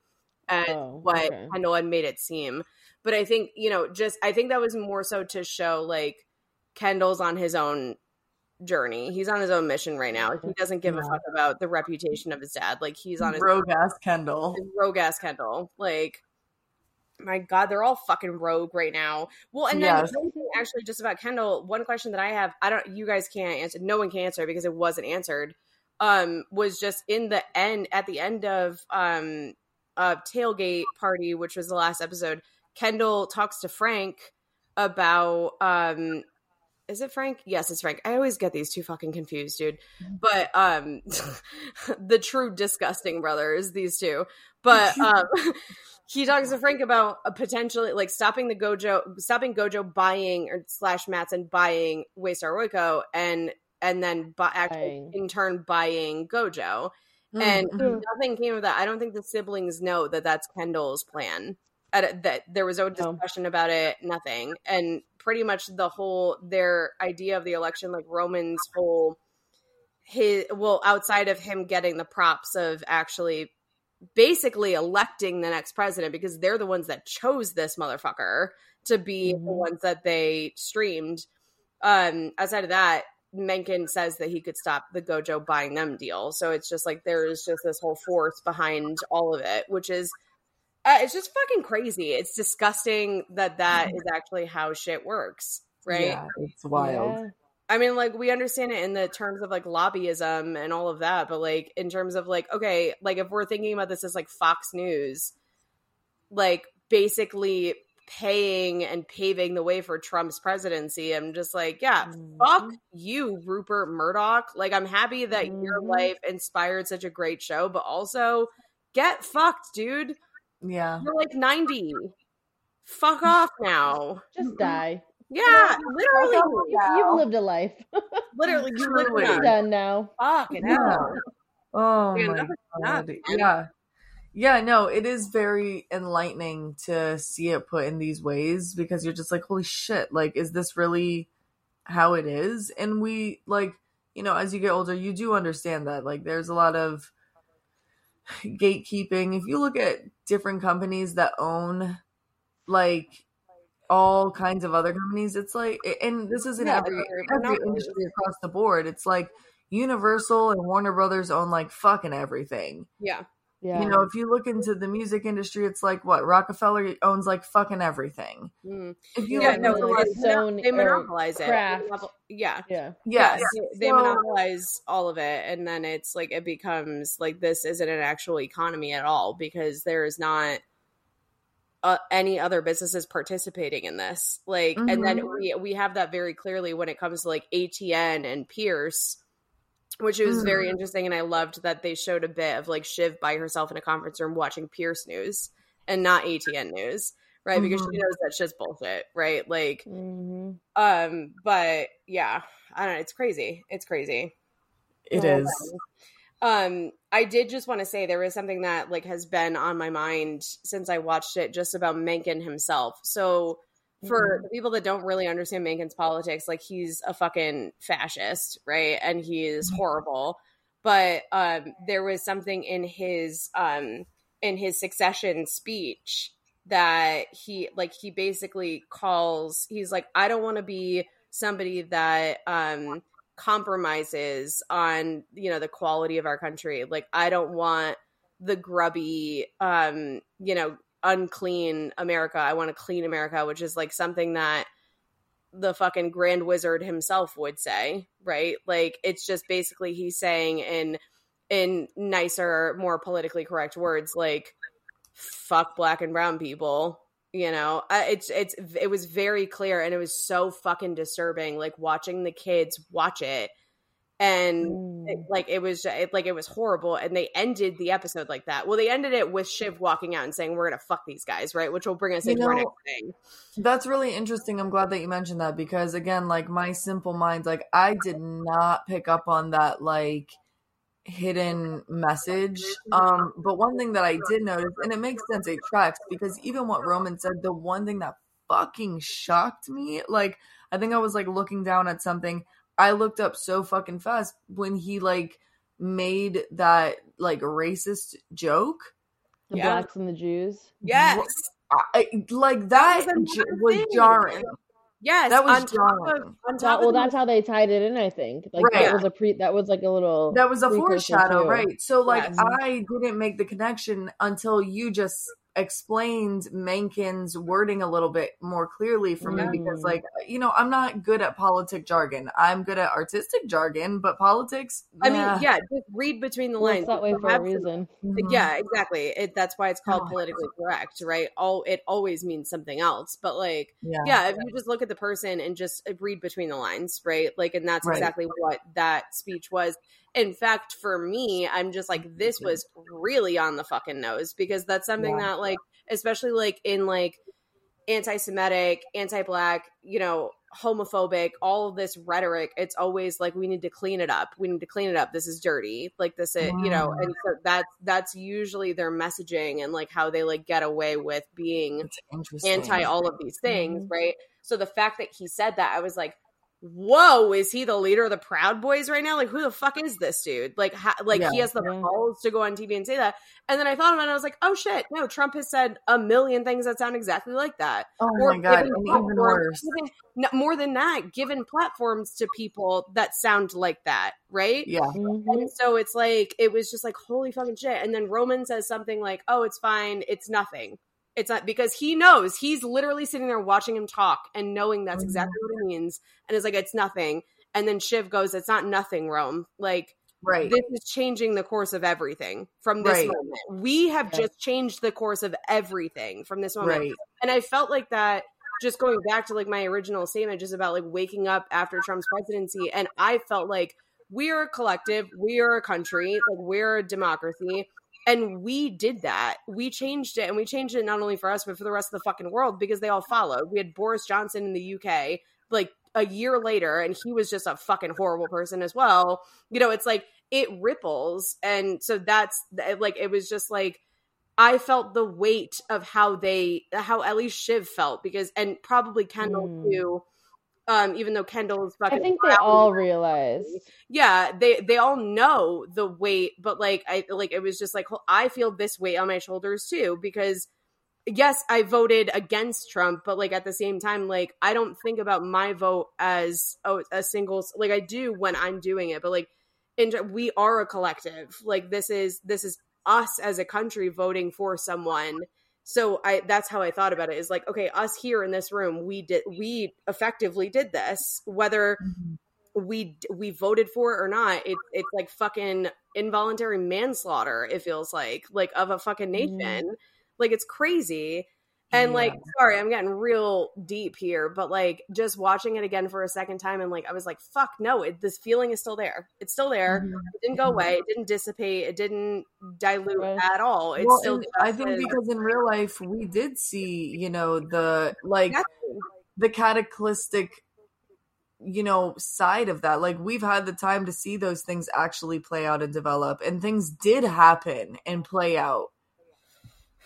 as Oh, what okay. Kendall had made it seem. But I think, you know, just I think that was more so to show like Kendall's on his own journey. He's on his own mission right now. He doesn't give a fuck about the reputation of his dad. Like he's on his Rogue ass Kendall. rogue ass Kendall. Like, my God, they're all fucking rogue right now. Well, and then Yes. actually just about Kendall, one question that I have, I don't, you guys can't answer, no one can answer because it wasn't answered. Um, was just in the end, at the end of um, uh, tailgate party, which was the last episode. Kendall talks to Frank about um is it Frank? Yes, it's Frank. I always get these two fucking confused, dude. But um [LAUGHS] the true disgusting brothers, these two. But [LAUGHS] um [LAUGHS] he talks to Frank about a potentially like stopping the Gojo stopping Gojo buying or slash Matsson buying Waystar Royco and and then bu- actually in turn buying Gojo. Mm, And mhm. nothing came of that. I don't think the siblings know that that's Kendall's plan. At- That there was no discussion about it, nothing. And pretty much the whole their idea of the election, like Roman's whole his well, outside of him getting the props of actually basically electing the next president because they're the ones that chose this motherfucker to be the Mhm. ones that they streamed. Um, outside of that, Mencken says that he could stop the Gojo buying them deal. So it's just like there is just this whole force behind all of it, which is uh, it's just fucking crazy. It's disgusting that that is actually how shit works, right? Yeah, it's wild. Yeah. I mean, like we understand it in the terms of like lobbyism and all of that, but like in terms of like, okay, like if we're thinking about this as like Fox News, like basically paying and paving the way for Trump's presidency, I'm just like, yeah, fuck Mhm. you, Rupert Murdoch. Like I'm happy that your Mhm. life inspired such a great show, but also get fucked, dude. Yeah. You're like 90. Fuck off now. Just die. Yeah, literally. You, you've lived a life. [LAUGHS] Literally, you live Truly. now. You're done now. Fucking Yeah. hell. Oh Yeah, my god. Yeah. Yeah, no, it is very enlightening to see it put in these ways because you're just like, holy shit, like, is this really how it is? And we, like, you know, as you get older, you do understand that. Like, there's a lot of [LAUGHS] gatekeeping. If you look at different companies that own, like, all kinds of other companies, it's like, and this is in Yeah, every, every industry across the board. It's like, Universal and Warner Brothers own like fucking everything. Yeah. Yeah. You know, if you look into the music industry, it's like what Rockefeller owns like fucking everything. Mm. If you Yeah, look no, like its own they monopolize it. They yeah. yeah. yes, They, they So- monopolize all of it. And then it's like, it becomes like this isn't an actual economy at all because there is not uh, any other businesses participating in this. Like, and then Mhm. we, we have that very clearly when it comes to like ATN and Pierce. Which was Mm. very interesting, and I loved that they showed a bit of like Shiv by herself in a conference room watching Pierce News and not ATN News, right? Because Mhm. she knows that shit's bullshit, right? Like, hmm um, but yeah, I don't know. It's crazy. It's crazy. it is. Um, I did just want to say there is something that like has been on my mind since I watched it, just about Mencken himself. So for the people that don't really understand Mencken's politics, like he's a fucking fascist, right? And he is horrible. But um, there was something in his um in his succession speech that he like he basically calls he's like I don't want to be somebody that um compromises on you know the quality of our country like i don't want the grubby um you know unclean america. I want to clean america which is like something that the fucking grand wizard himself would say right? Like it's just basically he's saying in in nicer more politically correct words like fuck black and brown people you know? It's it's it was very clear and it was so fucking disturbing like watching the kids watch it and Mm. it, like it was it, like it was horrible and they ended the episode like that well they ended it with shiv walking out and saying we're gonna fuck these guys right which will bring us You into our know- next thing That's really interesting. I'm glad that you mentioned that because again, like my simple mind, like I did not pick up on that like hidden message. Um, but one thing that I did notice, and it makes sense, it tracks because even what Roman said, the one thing that fucking shocked me, like I think I was like looking down at something. I looked up so fucking fast when he like made that like racist joke. The Yeah. blacks and the Jews. yes I, like that, That was j- was jarring. yes That was on top jarring. of, on top That, of well, the- that's how they tied it in. I think. Like Right. that was a pre. That was like a little. That was a foreshadow, too. right? So, like, Yes. I didn't make the connection until you just explained Mencken's wording a little bit more clearly for me because, like, you know, I'm not good at politic jargon. I'm good at artistic jargon, but politics. I mean, yeah, just read between the lines. it's that way You for a have to- reason. Mhm. Yeah, exactly. It, that's why it's called Oh. politically correct, right? All it always means something else. But like, yeah, yeah, if you just look at the person and just read between the lines, right? Like, and that's Right. exactly what that speech was. In fact, for me, I'm just like, this was really on the fucking nose because that's something Yeah. that, like, especially like in like anti-Semitic, anti-black, you know, homophobic, all of this rhetoric, it's always like we need to clean it up. We need to clean it up. This is dirty. Like this is, you know, and so that's that's usually their messaging and like how they like get away with being anti all of these things, Mhm. right? So the fact that he said that, I was like, "Whoa, is he the leader of the Proud Boys right now? Like, who the fuck is this dude? Like, ha- like he has the Yeah. balls to go on TV and say that." And then I thought about it, and I was like, "Oh shit, no! Trump has said a million things that sound exactly like that." Oh Or my god, even worse. given- more than that, given platforms to people that sound like that, right? Yeah, Mhm. And so it's like it was just like holy fucking shit. And then Roman says something like, "Oh, it's fine. It's nothing. It's not because he knows he's literally sitting there watching him talk and knowing that's Mhm. exactly what it means, and it's like, it's nothing." And then Shiv goes, "It's not nothing, Rome. Like right. this is changing the course of everything from this Right. moment. We have just changed the course of everything from this moment." Right. And I felt like that just going back to like my original statement just about like waking up after Trump's presidency and I felt like we are a collective, we are a country, like we're a democracy and we did that. We changed it and we changed it not only for us but for the rest of the fucking world because they all followed. We had Boris Johnson in the UK like a year later and he was just a fucking horrible person as well. You know, it's like it ripples and so that's like it was just like I felt the weight of how they, how at least Shiv felt because, and probably Kendall Mm. too. Um, even though Kendall's fucking, I think they all realize. yeah, they they all know the weight, but like I like it was just like I feel this weight on my shoulders too because yes, I voted against Trump, but like at the same time, like I don't think about my vote as oh, a single like I do when I'm doing it, but like in, we are a collective. Like this is this is us as a country voting for someone. So I that's how I thought about it is like okay, us here in this room, we did we effectively did this whether Mhm. we we voted for it or not it, it's like fucking involuntary manslaughter it feels like like of a fucking Mhm. nation like it's crazy and like sorry i'm getting real deep here but like just watching it again for a second time and like i was like fuck no it, this feeling is still there it's still there Mhm. it didn't go away it didn't dissipate it didn't dilute Right. at all it's well, still I think because in real life we did see, you know, the like Exactly. the cataclysmic, you know, side of that. Like we've had the time to see those things actually play out and develop, and things did happen and play out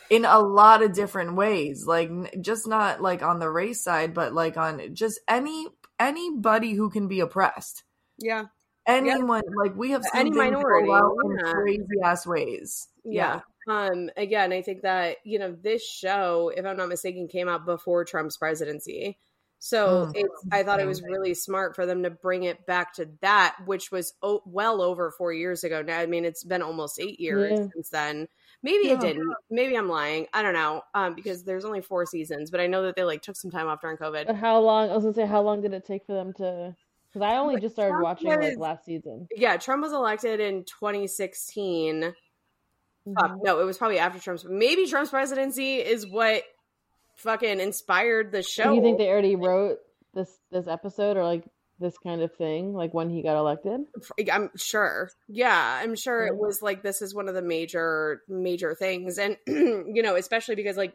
in a lot of different ways. Like just not like on the race side, but like on just any anybody who can be oppressed. yeah Anyone like we have seen Any minority, go yeah. in crazy ass ways. yeah. Um again, I think that, you know, this show, if I'm not mistaken, came out before Trump's presidency. So Mm. it's I thought it was really smart for them to bring it back to that, which was o- well over 4 years ago. Now I mean, it's been almost 8 years Yeah. since then. Maybe it didn't. Maybe I'm lying. I don't know. Um because there's only 4 seasons, but I know that they like took some time off during COVID. But how long? I was gonna say, how long did it take for them to? Because I only just started Trump watching like last season. Yeah, Trump was elected in 2016. Fuck, Mhm. no, it was probably after Trump's. Maybe Trump's presidency is what fucking inspired the show. Do you think they already wrote this this episode or like this kind of thing, like when he got elected? I'm sure. Yeah, I'm sure it was like this is one of the major major things, and [CLEARS THROAT] you know, especially because like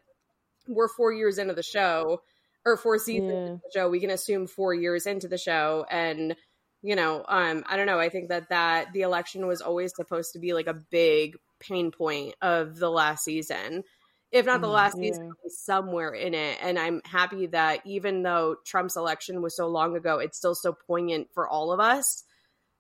we're four years into the show or four seasons Yeah. into the show, we can assume four years into the show, and you know, um, I don't know. I think that that the election was always supposed to be like a big pain point of the last season. If not the Mm, last yeah. season, somewhere in it. And I'm happy that even though Trump's election was so long ago, it's still so poignant for all of us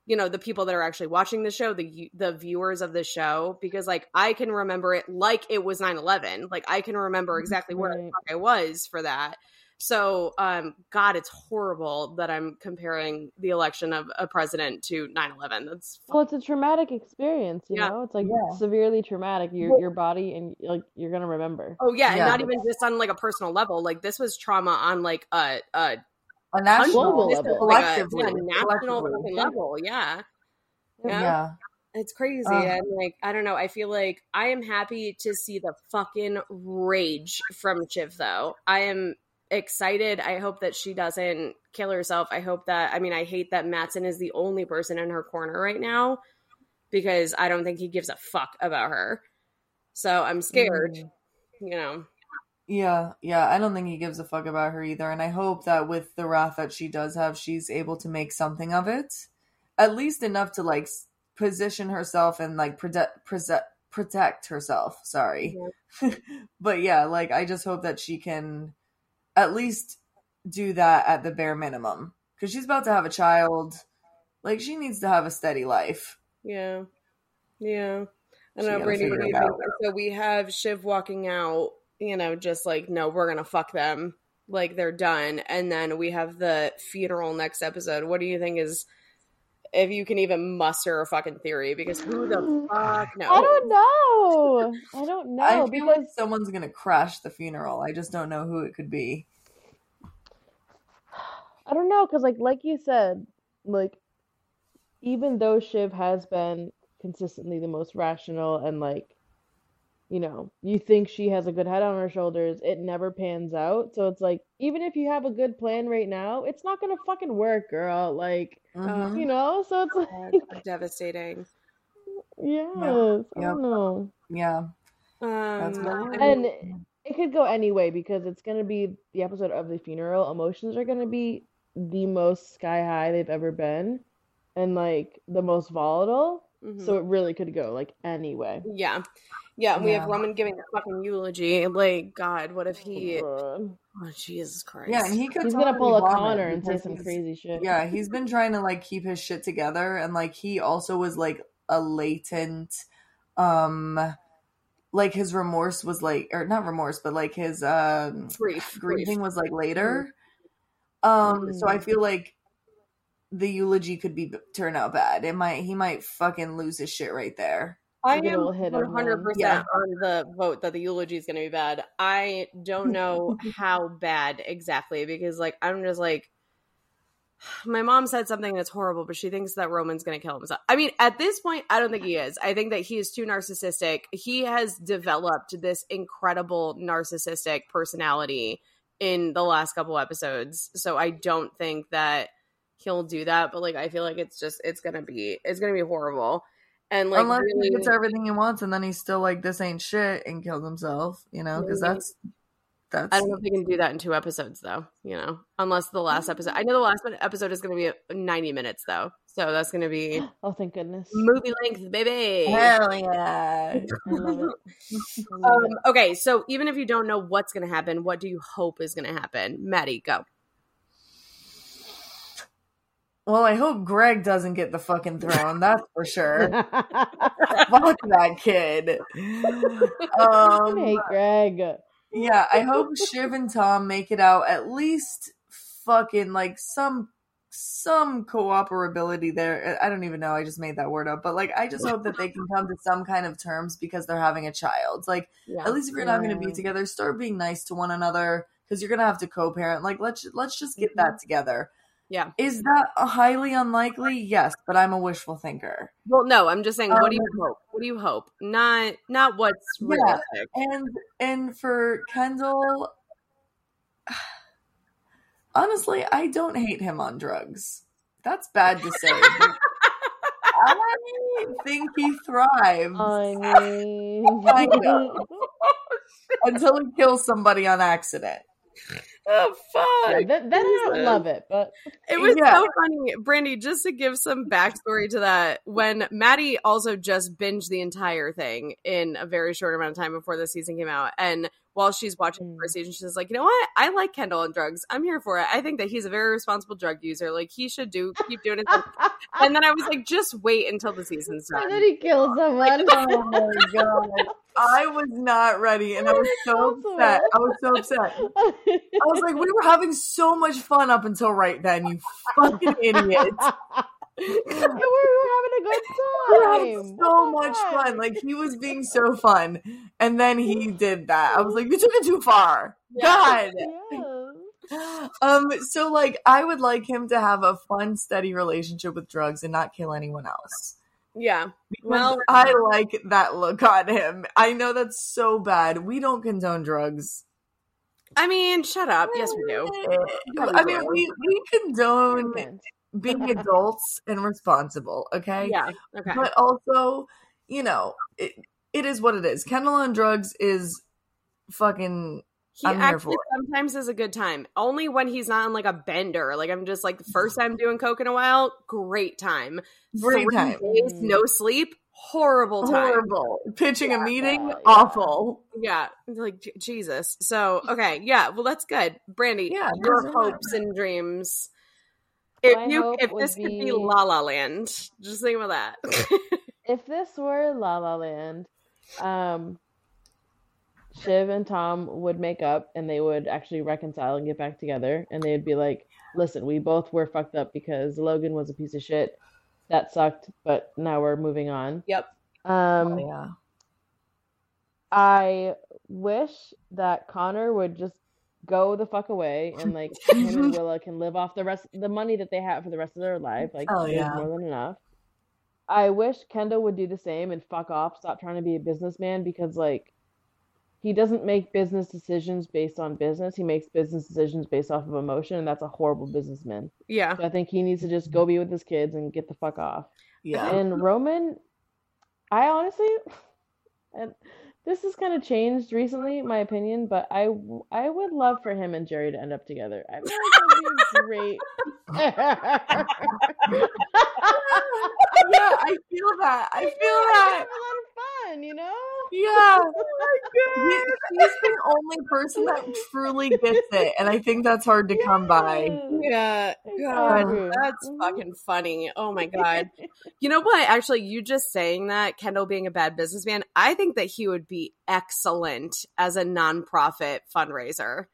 you know the people that are actually watching the show the the viewers of the show because like i can remember it like it was 9-11 like i can remember exactly where Right. i was for that So, um, God, it's horrible that I'm comparing the election of a president to 9/11. That's well, it's a traumatic experience, you Yeah. know. It's like Yeah. severely traumatic. Your your body and like you're gonna remember. oh yeah, and Yeah. not even just on like a personal level. Like this was trauma on like a a A national Global this level. is like a, yeah, national collectively. fucking level. Yeah. Yeah. Yeah. It's crazy. Ugh. and like, I don't know. I feel like I am happy to see the fucking rage from Shiv though. I am excited. I hope that she doesn't kill herself. I hope that, I mean, I hate that Matsson is the only person in her corner right now because I don't think he gives a fuck about her. So I'm scared, Mm. you know. Yeah, yeah. I don't think he gives a fuck about her either. And I hope that with the wrath that she does have, she's able to make something of it. At least enough to like position herself and like protect protect protect herself. Sorry. [LAUGHS] but yeah, like I just hope that she can at least do that at the bare minimum. Because she's about to have a child. Like she needs to have a steady life. Yeah. Yeah. I don't know, Brandi, what figure do it you think? out. So we have Shiv walking out, you know, just like, no, we're gonna fuck them. Like they're done. And then we have the funeral next episode. What do you think is if you can even muster a fucking theory? Because who the [GASPS] fuck knows? I don't know. I don't [LAUGHS] know I feel because like someone's gonna crash the funeral. I just don't know who it could be. [SIGHS] I don't know because like like you said, like even though Shiv has been consistently the most rational and like you know, you think she has a good head on her shoulders, it never pans out. So it's like even if you have a good plan right now, it's not gonna fucking work, girl. Like, Mhm. you know, so it's like devastating. yes, I Yep. don't know. Yeah. That's Um, what- I mean, And it could go anyway because it's gonna be the episode of the funeral. Emotions are gonna be the most sky high they've ever been, and like the most volatile. mhm. So it really could go like anyway. yeah. Yeah, and we have Yeah. Roman giving a fucking eulogy. Like, God, what if he Oh Jesus Christ. Yeah, and he could He's gonna pull a bomb Connor and say some crazy shit. Yeah, he's been trying to like keep his shit together and like he also was like a latent um like his remorse was like or not remorse but like his um grief. grieving was like later. Um so I Mm. feel like the eulogy could be turn out bad. It might he might fucking lose his shit right there. I am old hit one of hundred one. percent Yeah. on the vote that the eulogy is going to be bad. I don't know [LAUGHS] how bad exactly because, like, I'm just like, [SIGHS] my mom said something that's horrible, but she thinks that Roman's going to kill himself. I mean, at this point, I don't think he is. I think that he is too narcissistic. He has developed this incredible narcissistic personality in the last couple episodes, so I don't think that he'll do that. But like, I feel like it's just it's gonna be it's gonna be horrible. And like, Unless really, he gets everything he wants and then he's still like this ain't shit and kills himself, you know, because that's that's I don't know if they can do that in two episodes, though. You know, unless the last episode. I know the last episode is going to be ninety minutes, though, so that's going to be [GASPS] Oh, thank goodness. movie length, baby. hell yeah. [LAUGHS] I love it. Um, okay, so even if you don't know what's going to happen, what do you hope is going to happen? Maddie, go. Well, I hope Greg doesn't get the fucking throne. That's for sure. [LAUGHS] Fuck that kid. Um, hate Greg. yeah, I hope Shiv and Tom make it out at least fucking like some some cooperability there. I don't even know. I just made that word up, but like I just hope that they can come to some kind of terms because they're having a child. Like Yeah. at least if you're not going to be together, start being nice to one another because you're going to have to co-parent. Like let's let's just get that together. Yeah. Is that a highly unlikely? Yes, but I'm a wishful thinker. Well, no, I'm just saying. What do you Um, hope? What do you hope? Not not what's Yeah. realistic. And and for Kendall, [SIGHS] honestly, I don't hate him on drugs. That's bad to say. [LAUGHS] I think he thrives I [LAUGHS] mean, Kind of. [LAUGHS] until he kills somebody on accident. [LAUGHS] Oh Yeah, fuck! then, then I don't love it, but It was Yeah. so funny, Brandi. Just to give some backstory to that, when Maddie also just binged the entire thing in a very short amount of time before the season came out, and while she's watching the Mm. first season, she's like, you know what? I like Kendall on drugs. I'm here for it. I think that he's a very responsible drug user. Like he should do keep doing it. [LAUGHS] and then I was like, just wait until the season's [LAUGHS] and then he kills someone. [LAUGHS] Oh my god. I was not ready and I was so upset. I was so upset. I was like, we were having so much fun up until right then, you fucking idiot. [LAUGHS] we were having a good time. We having so much fun. Like he was being so fun. And then he [LAUGHS] did that. I was like, you took it too far. God. Yes. [GASPS] Um, so like I would like him to have a fun, steady relationship with drugs and not kill anyone else. Yeah. Well, Well- I like that look on him. I know that's so bad. We don't condone drugs. I mean, shut up. Yes, we do. I mean, we we condone. Being adults and responsible, okay? Yeah. Okay. But also, you know, it, it is what it is. Kendall on drugs is fucking He I'm actually sometimes is a good time. Only when he's not on like a bender. Like I'm just like the first time doing coke in a while, great time. great Three time. days, no sleep, horrible time. Horrible. Pitching a meeting, Yeah. awful. Yeah, like Jesus. So okay, yeah. Well, that's good, Brandi. Yeah, your hopes and dreams. If you, if would this could be be- La La Land, just think about that. [LAUGHS] if this were La La Land, um, Shiv and Tom would make up and they would actually reconcile and get back together, and they'd be like, "Listen, we both were fucked up because Logan was a piece of shit. That sucked, but now we're moving on." yep. Um, Oh, yeah. I wish that Connor would just go the fuck away and [LAUGHS] like him and Willa can live off the rest the money that they have for the rest of their life. Like Oh, yeah. more than enough. I wish Kendall would do the same and fuck off, stop trying to be a businessman because like he doesn't make business decisions based on business. He makes business decisions based off of emotion, and that's a horrible businessman. Yeah. So I think he needs to just go be with his kids and get the fuck off. Yeah. And Roman, I honestly, [LAUGHS] and this has kind of changed recently, my opinion, but I I would love for him and Gerri to end up together. I feel like that would be great. [LAUGHS] yeah, I feel that. I [LAUGHS] feel that. Have a lot of fun, you know. Yeah. [LAUGHS] He- he's the only person that truly gets it, and I think that's hard to come by. Yeah. God, God, that's Mhm. fucking funny. Oh my god. [LAUGHS] You know what? Actually, you just saying that Kendall being a bad businessman, I think that he would be excellent as a nonprofit fundraiser.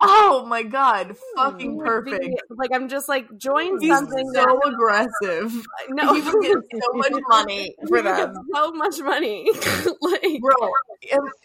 Oh my god, fucking perfect. be- like I'm just like join He's something so that aggressive. [LAUGHS] no [LAUGHS] He would get so [LAUGHS] much money for get so much money. like Bro,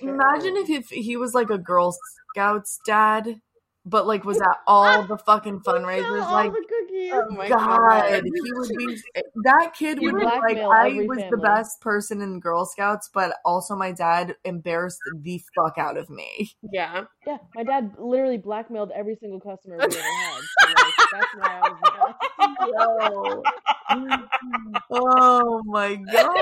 imagine if, if he was like a Girl Scouts dad, but like was at all the fucking [LAUGHS] fundraisers. All Like, the cookies. Oh my God, he [LAUGHS] would be that kid He would be like, I every was the best person in Girl Scouts, but also my dad embarrassed the fuck out of me. yeah. Yeah, my dad literally blackmailed every single customer we ever had. [LAUGHS] So, like, that's why I was the best. oh my god,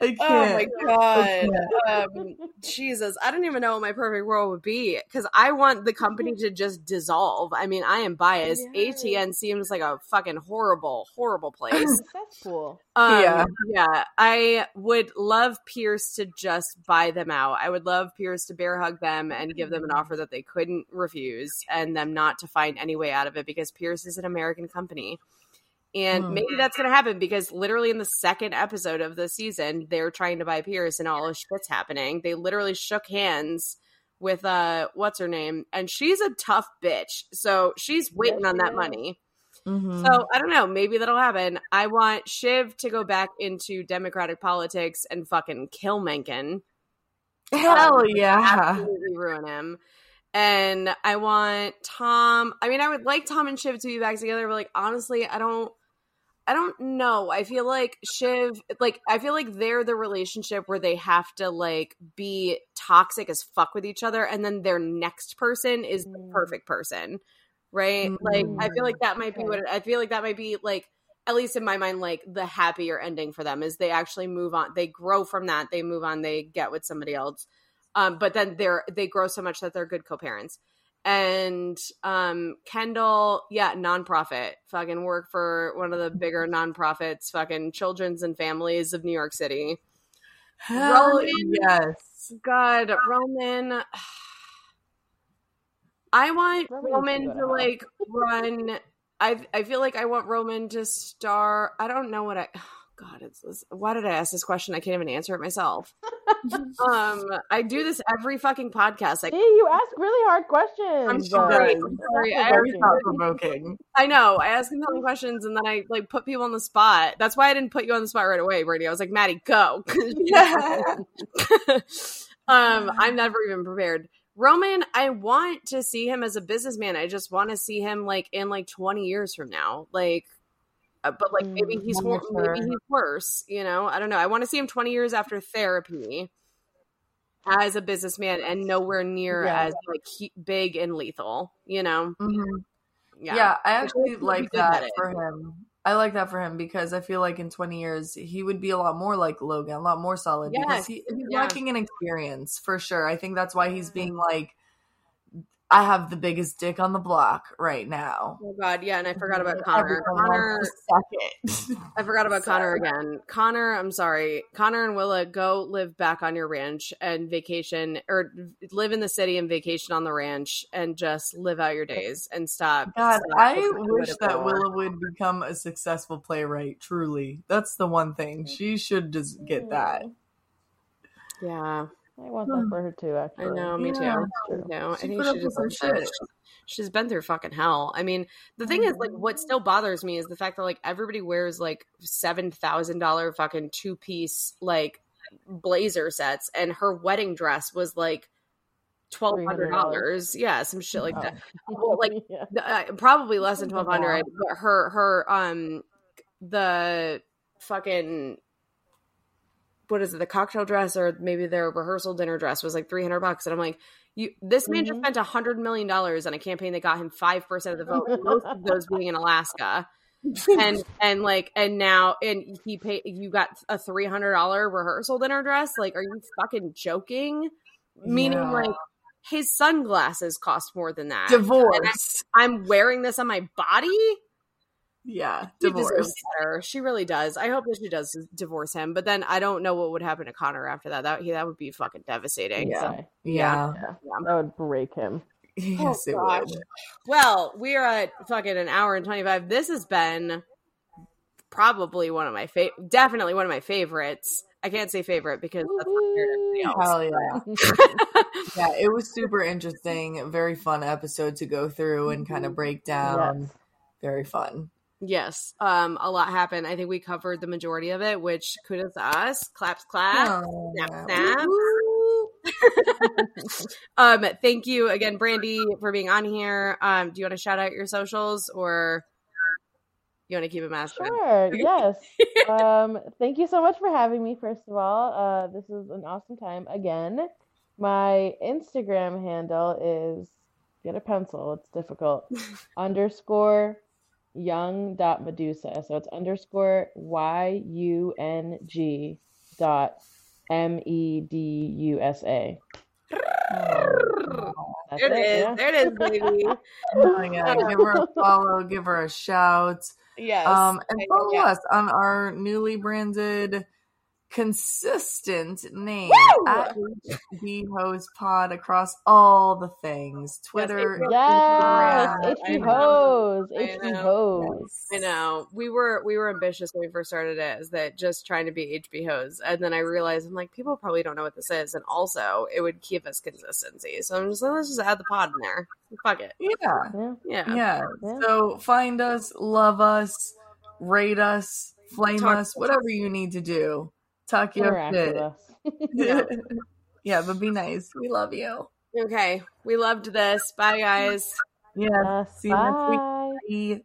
I can't. Oh my god. I Um, Jesus, I don't even know what my perfect world would be because I want the company to just dissolve. I mean, I am biased. Yeah. ATN seems like a fucking horrible, horrible [LAUGHS] place. That's cool. Um, Yeah. yeah. I would love Pierce to just buy them out. I would love Pierce to bear hug them and give them an offer that they couldn't refuse and them not to find any way out of it because Pierce is an American company. And Hmm. maybe that's going to happen because literally in the second episode of the season, they're trying to buy Pierce and all this shit's happening. They literally shook hands with uh what's her name and she's a tough bitch. So she's waiting Yes, on that is. money. Mhm. So I don't know. Maybe that'll happen. I want Shiv to go back into Democratic politics and fucking kill Mencken. Hell yeah. Absolutely ruin him. And I want Tom. I mean, I would like Tom and Shiv to be back together, but like honestly, I don't. I don't know. I feel like Shiv, like I feel like they're the relationship where they have to like be toxic as fuck with each other, and then their next person is the Mm. perfect person, right? Like I feel like that might be what it, I feel like that might be like at least in my mind like the happier ending for them is they actually move on, they grow from that, they move on, they get with somebody else, um, but then they're they grow so much that they're good co-parents and um kendall yeah nonprofit fucking work for one of the bigger [LAUGHS] nonprofits fucking children's and families of new york city Hell Roman- yes. God, Roman. I want Roman Roman to like run. I I feel like I want Roman to star. I don't know what I. God, it's, it's why did I ask this question? I can't even answer it myself. [LAUGHS] um, I do this every fucking podcast. Like See, you ask really hard questions. I'm but sorry. I'm sorry. not I Very provoking. thought provoking. I know. I ask compelling questions and then I like put people on the spot. That's why I didn't put you on the spot right away, Brandi. I was like, Maddie, go. [LAUGHS] [LAUGHS] um, I'm never even prepared. Roman, I want to see him as a businessman. I just want to see him like in like 20 years from now. Like uh, but like maybe Mm, he's wor- maybe he's worse, you know? I don't know. I want to see him 20 years after therapy as a businessman and nowhere near Yeah. as like he- big and lethal, you know? Mhm. Yeah. Yeah, I actually like that for him. I like that for him because I feel like in 20 years he would be a lot more like Logan, a lot more solid because he, he's yeah. lacking in experience for sure. I think that's why he's being like, I have the biggest dick on the block right now. Oh god, yeah, and I forgot about [LAUGHS] Connor. Connor. [LAUGHS] I forgot about Connor again. Connor, I'm sorry. Connor and Willa, go live back on your ranch and vacation, or live in the city and vacation on the ranch, and just live out your days and stop. God, stop I wish that. Willa would become a successful playwright. Truly, that's the one thing she should just get that. Yeah, I want that for her too. Actually, I know. Me Yeah. too. That's true. I think she just some shit. she's- She's been through fucking hell. I mean, the thing is, like, what still bothers me is the fact that like everybody wears like seven thousand dollar fucking two piece like blazer sets, and her wedding dress was like twelve hundred dollars. Yeah, some shit like that. [LAUGHS] Oh. Well, like, yeah. uh, probably less than twelve hundred. about- But her her um the fucking what is it? The cocktail dress or maybe their rehearsal dinner dress was like three hundred bucks, and I'm like, you this man just Mhm. spent a hundred million dollars on a campaign that got him five percent of the vote, most of those being in Alaska. and [LAUGHS] and like and now and he paid you got a three hundred dollar rehearsal dinner dress like are you fucking joking meaning Yeah. like his sunglasses cost more than that Divorce. I'm wearing this on my body. Yeah, divorce. better. She really does. I hope that she does divorce him. But then I don't know what would happen to Connor after that. That he, that would be fucking devastating. Yeah. Okay. Yeah. Yeah. Yeah. That would break him. [LAUGHS] Yes, it oh, gosh. would. Well, we are at fucking an hour and twenty five. This has been probably one of my favorite, definitely one of my favorites. I can't say favorite because that's not fair to everybody else. Hell yeah. [LAUGHS] Yeah, it was super interesting. Very fun episode to go through and kind of break down. Yes. Very fun. Yes, um, a lot happened. I think we covered the majority of it, which kudos to us. Claps, claps. Oh, snap, snap. [LAUGHS] Um, thank you again, Brandi, for being on here. Um, do you want to shout out your socials or you want to keep it masculine? Sure. [LAUGHS] Yes. um, thank you so much for having me. First of all, uh, this is an awesome time again. My Instagram handle is get a pencil. It's difficult. [LAUGHS] underscore young dot medusa. So it's underscore y u n g dot m e d u s a. That's There it is. yeah. There it is, baby. [LAUGHS] Oh, yeah. Give her a follow, give her a shout. yes. Um, and follow Yeah. us on our newly branded consistent name Woo! at the host pod across all the things twitter Yes, Yes, Instagram. HB know. Hose, I HB. Hose. I know we were we were ambitious when we first started it, is that just trying to be HB hose, and then I realized I'm like people probably don't know what this is, and also it would keep us consistency. So I'm just like let's just add the pod in there. Fuck it, yeah Yeah. yeah. yeah Yeah. so find us love us rate us flame Talk- us whatever you need to do talk your Interact with shit us. [LAUGHS] Yeah. yeah but be nice we love you Okay, we loved this. Bye, guys. yeah Yes, see you next week bye. Bye.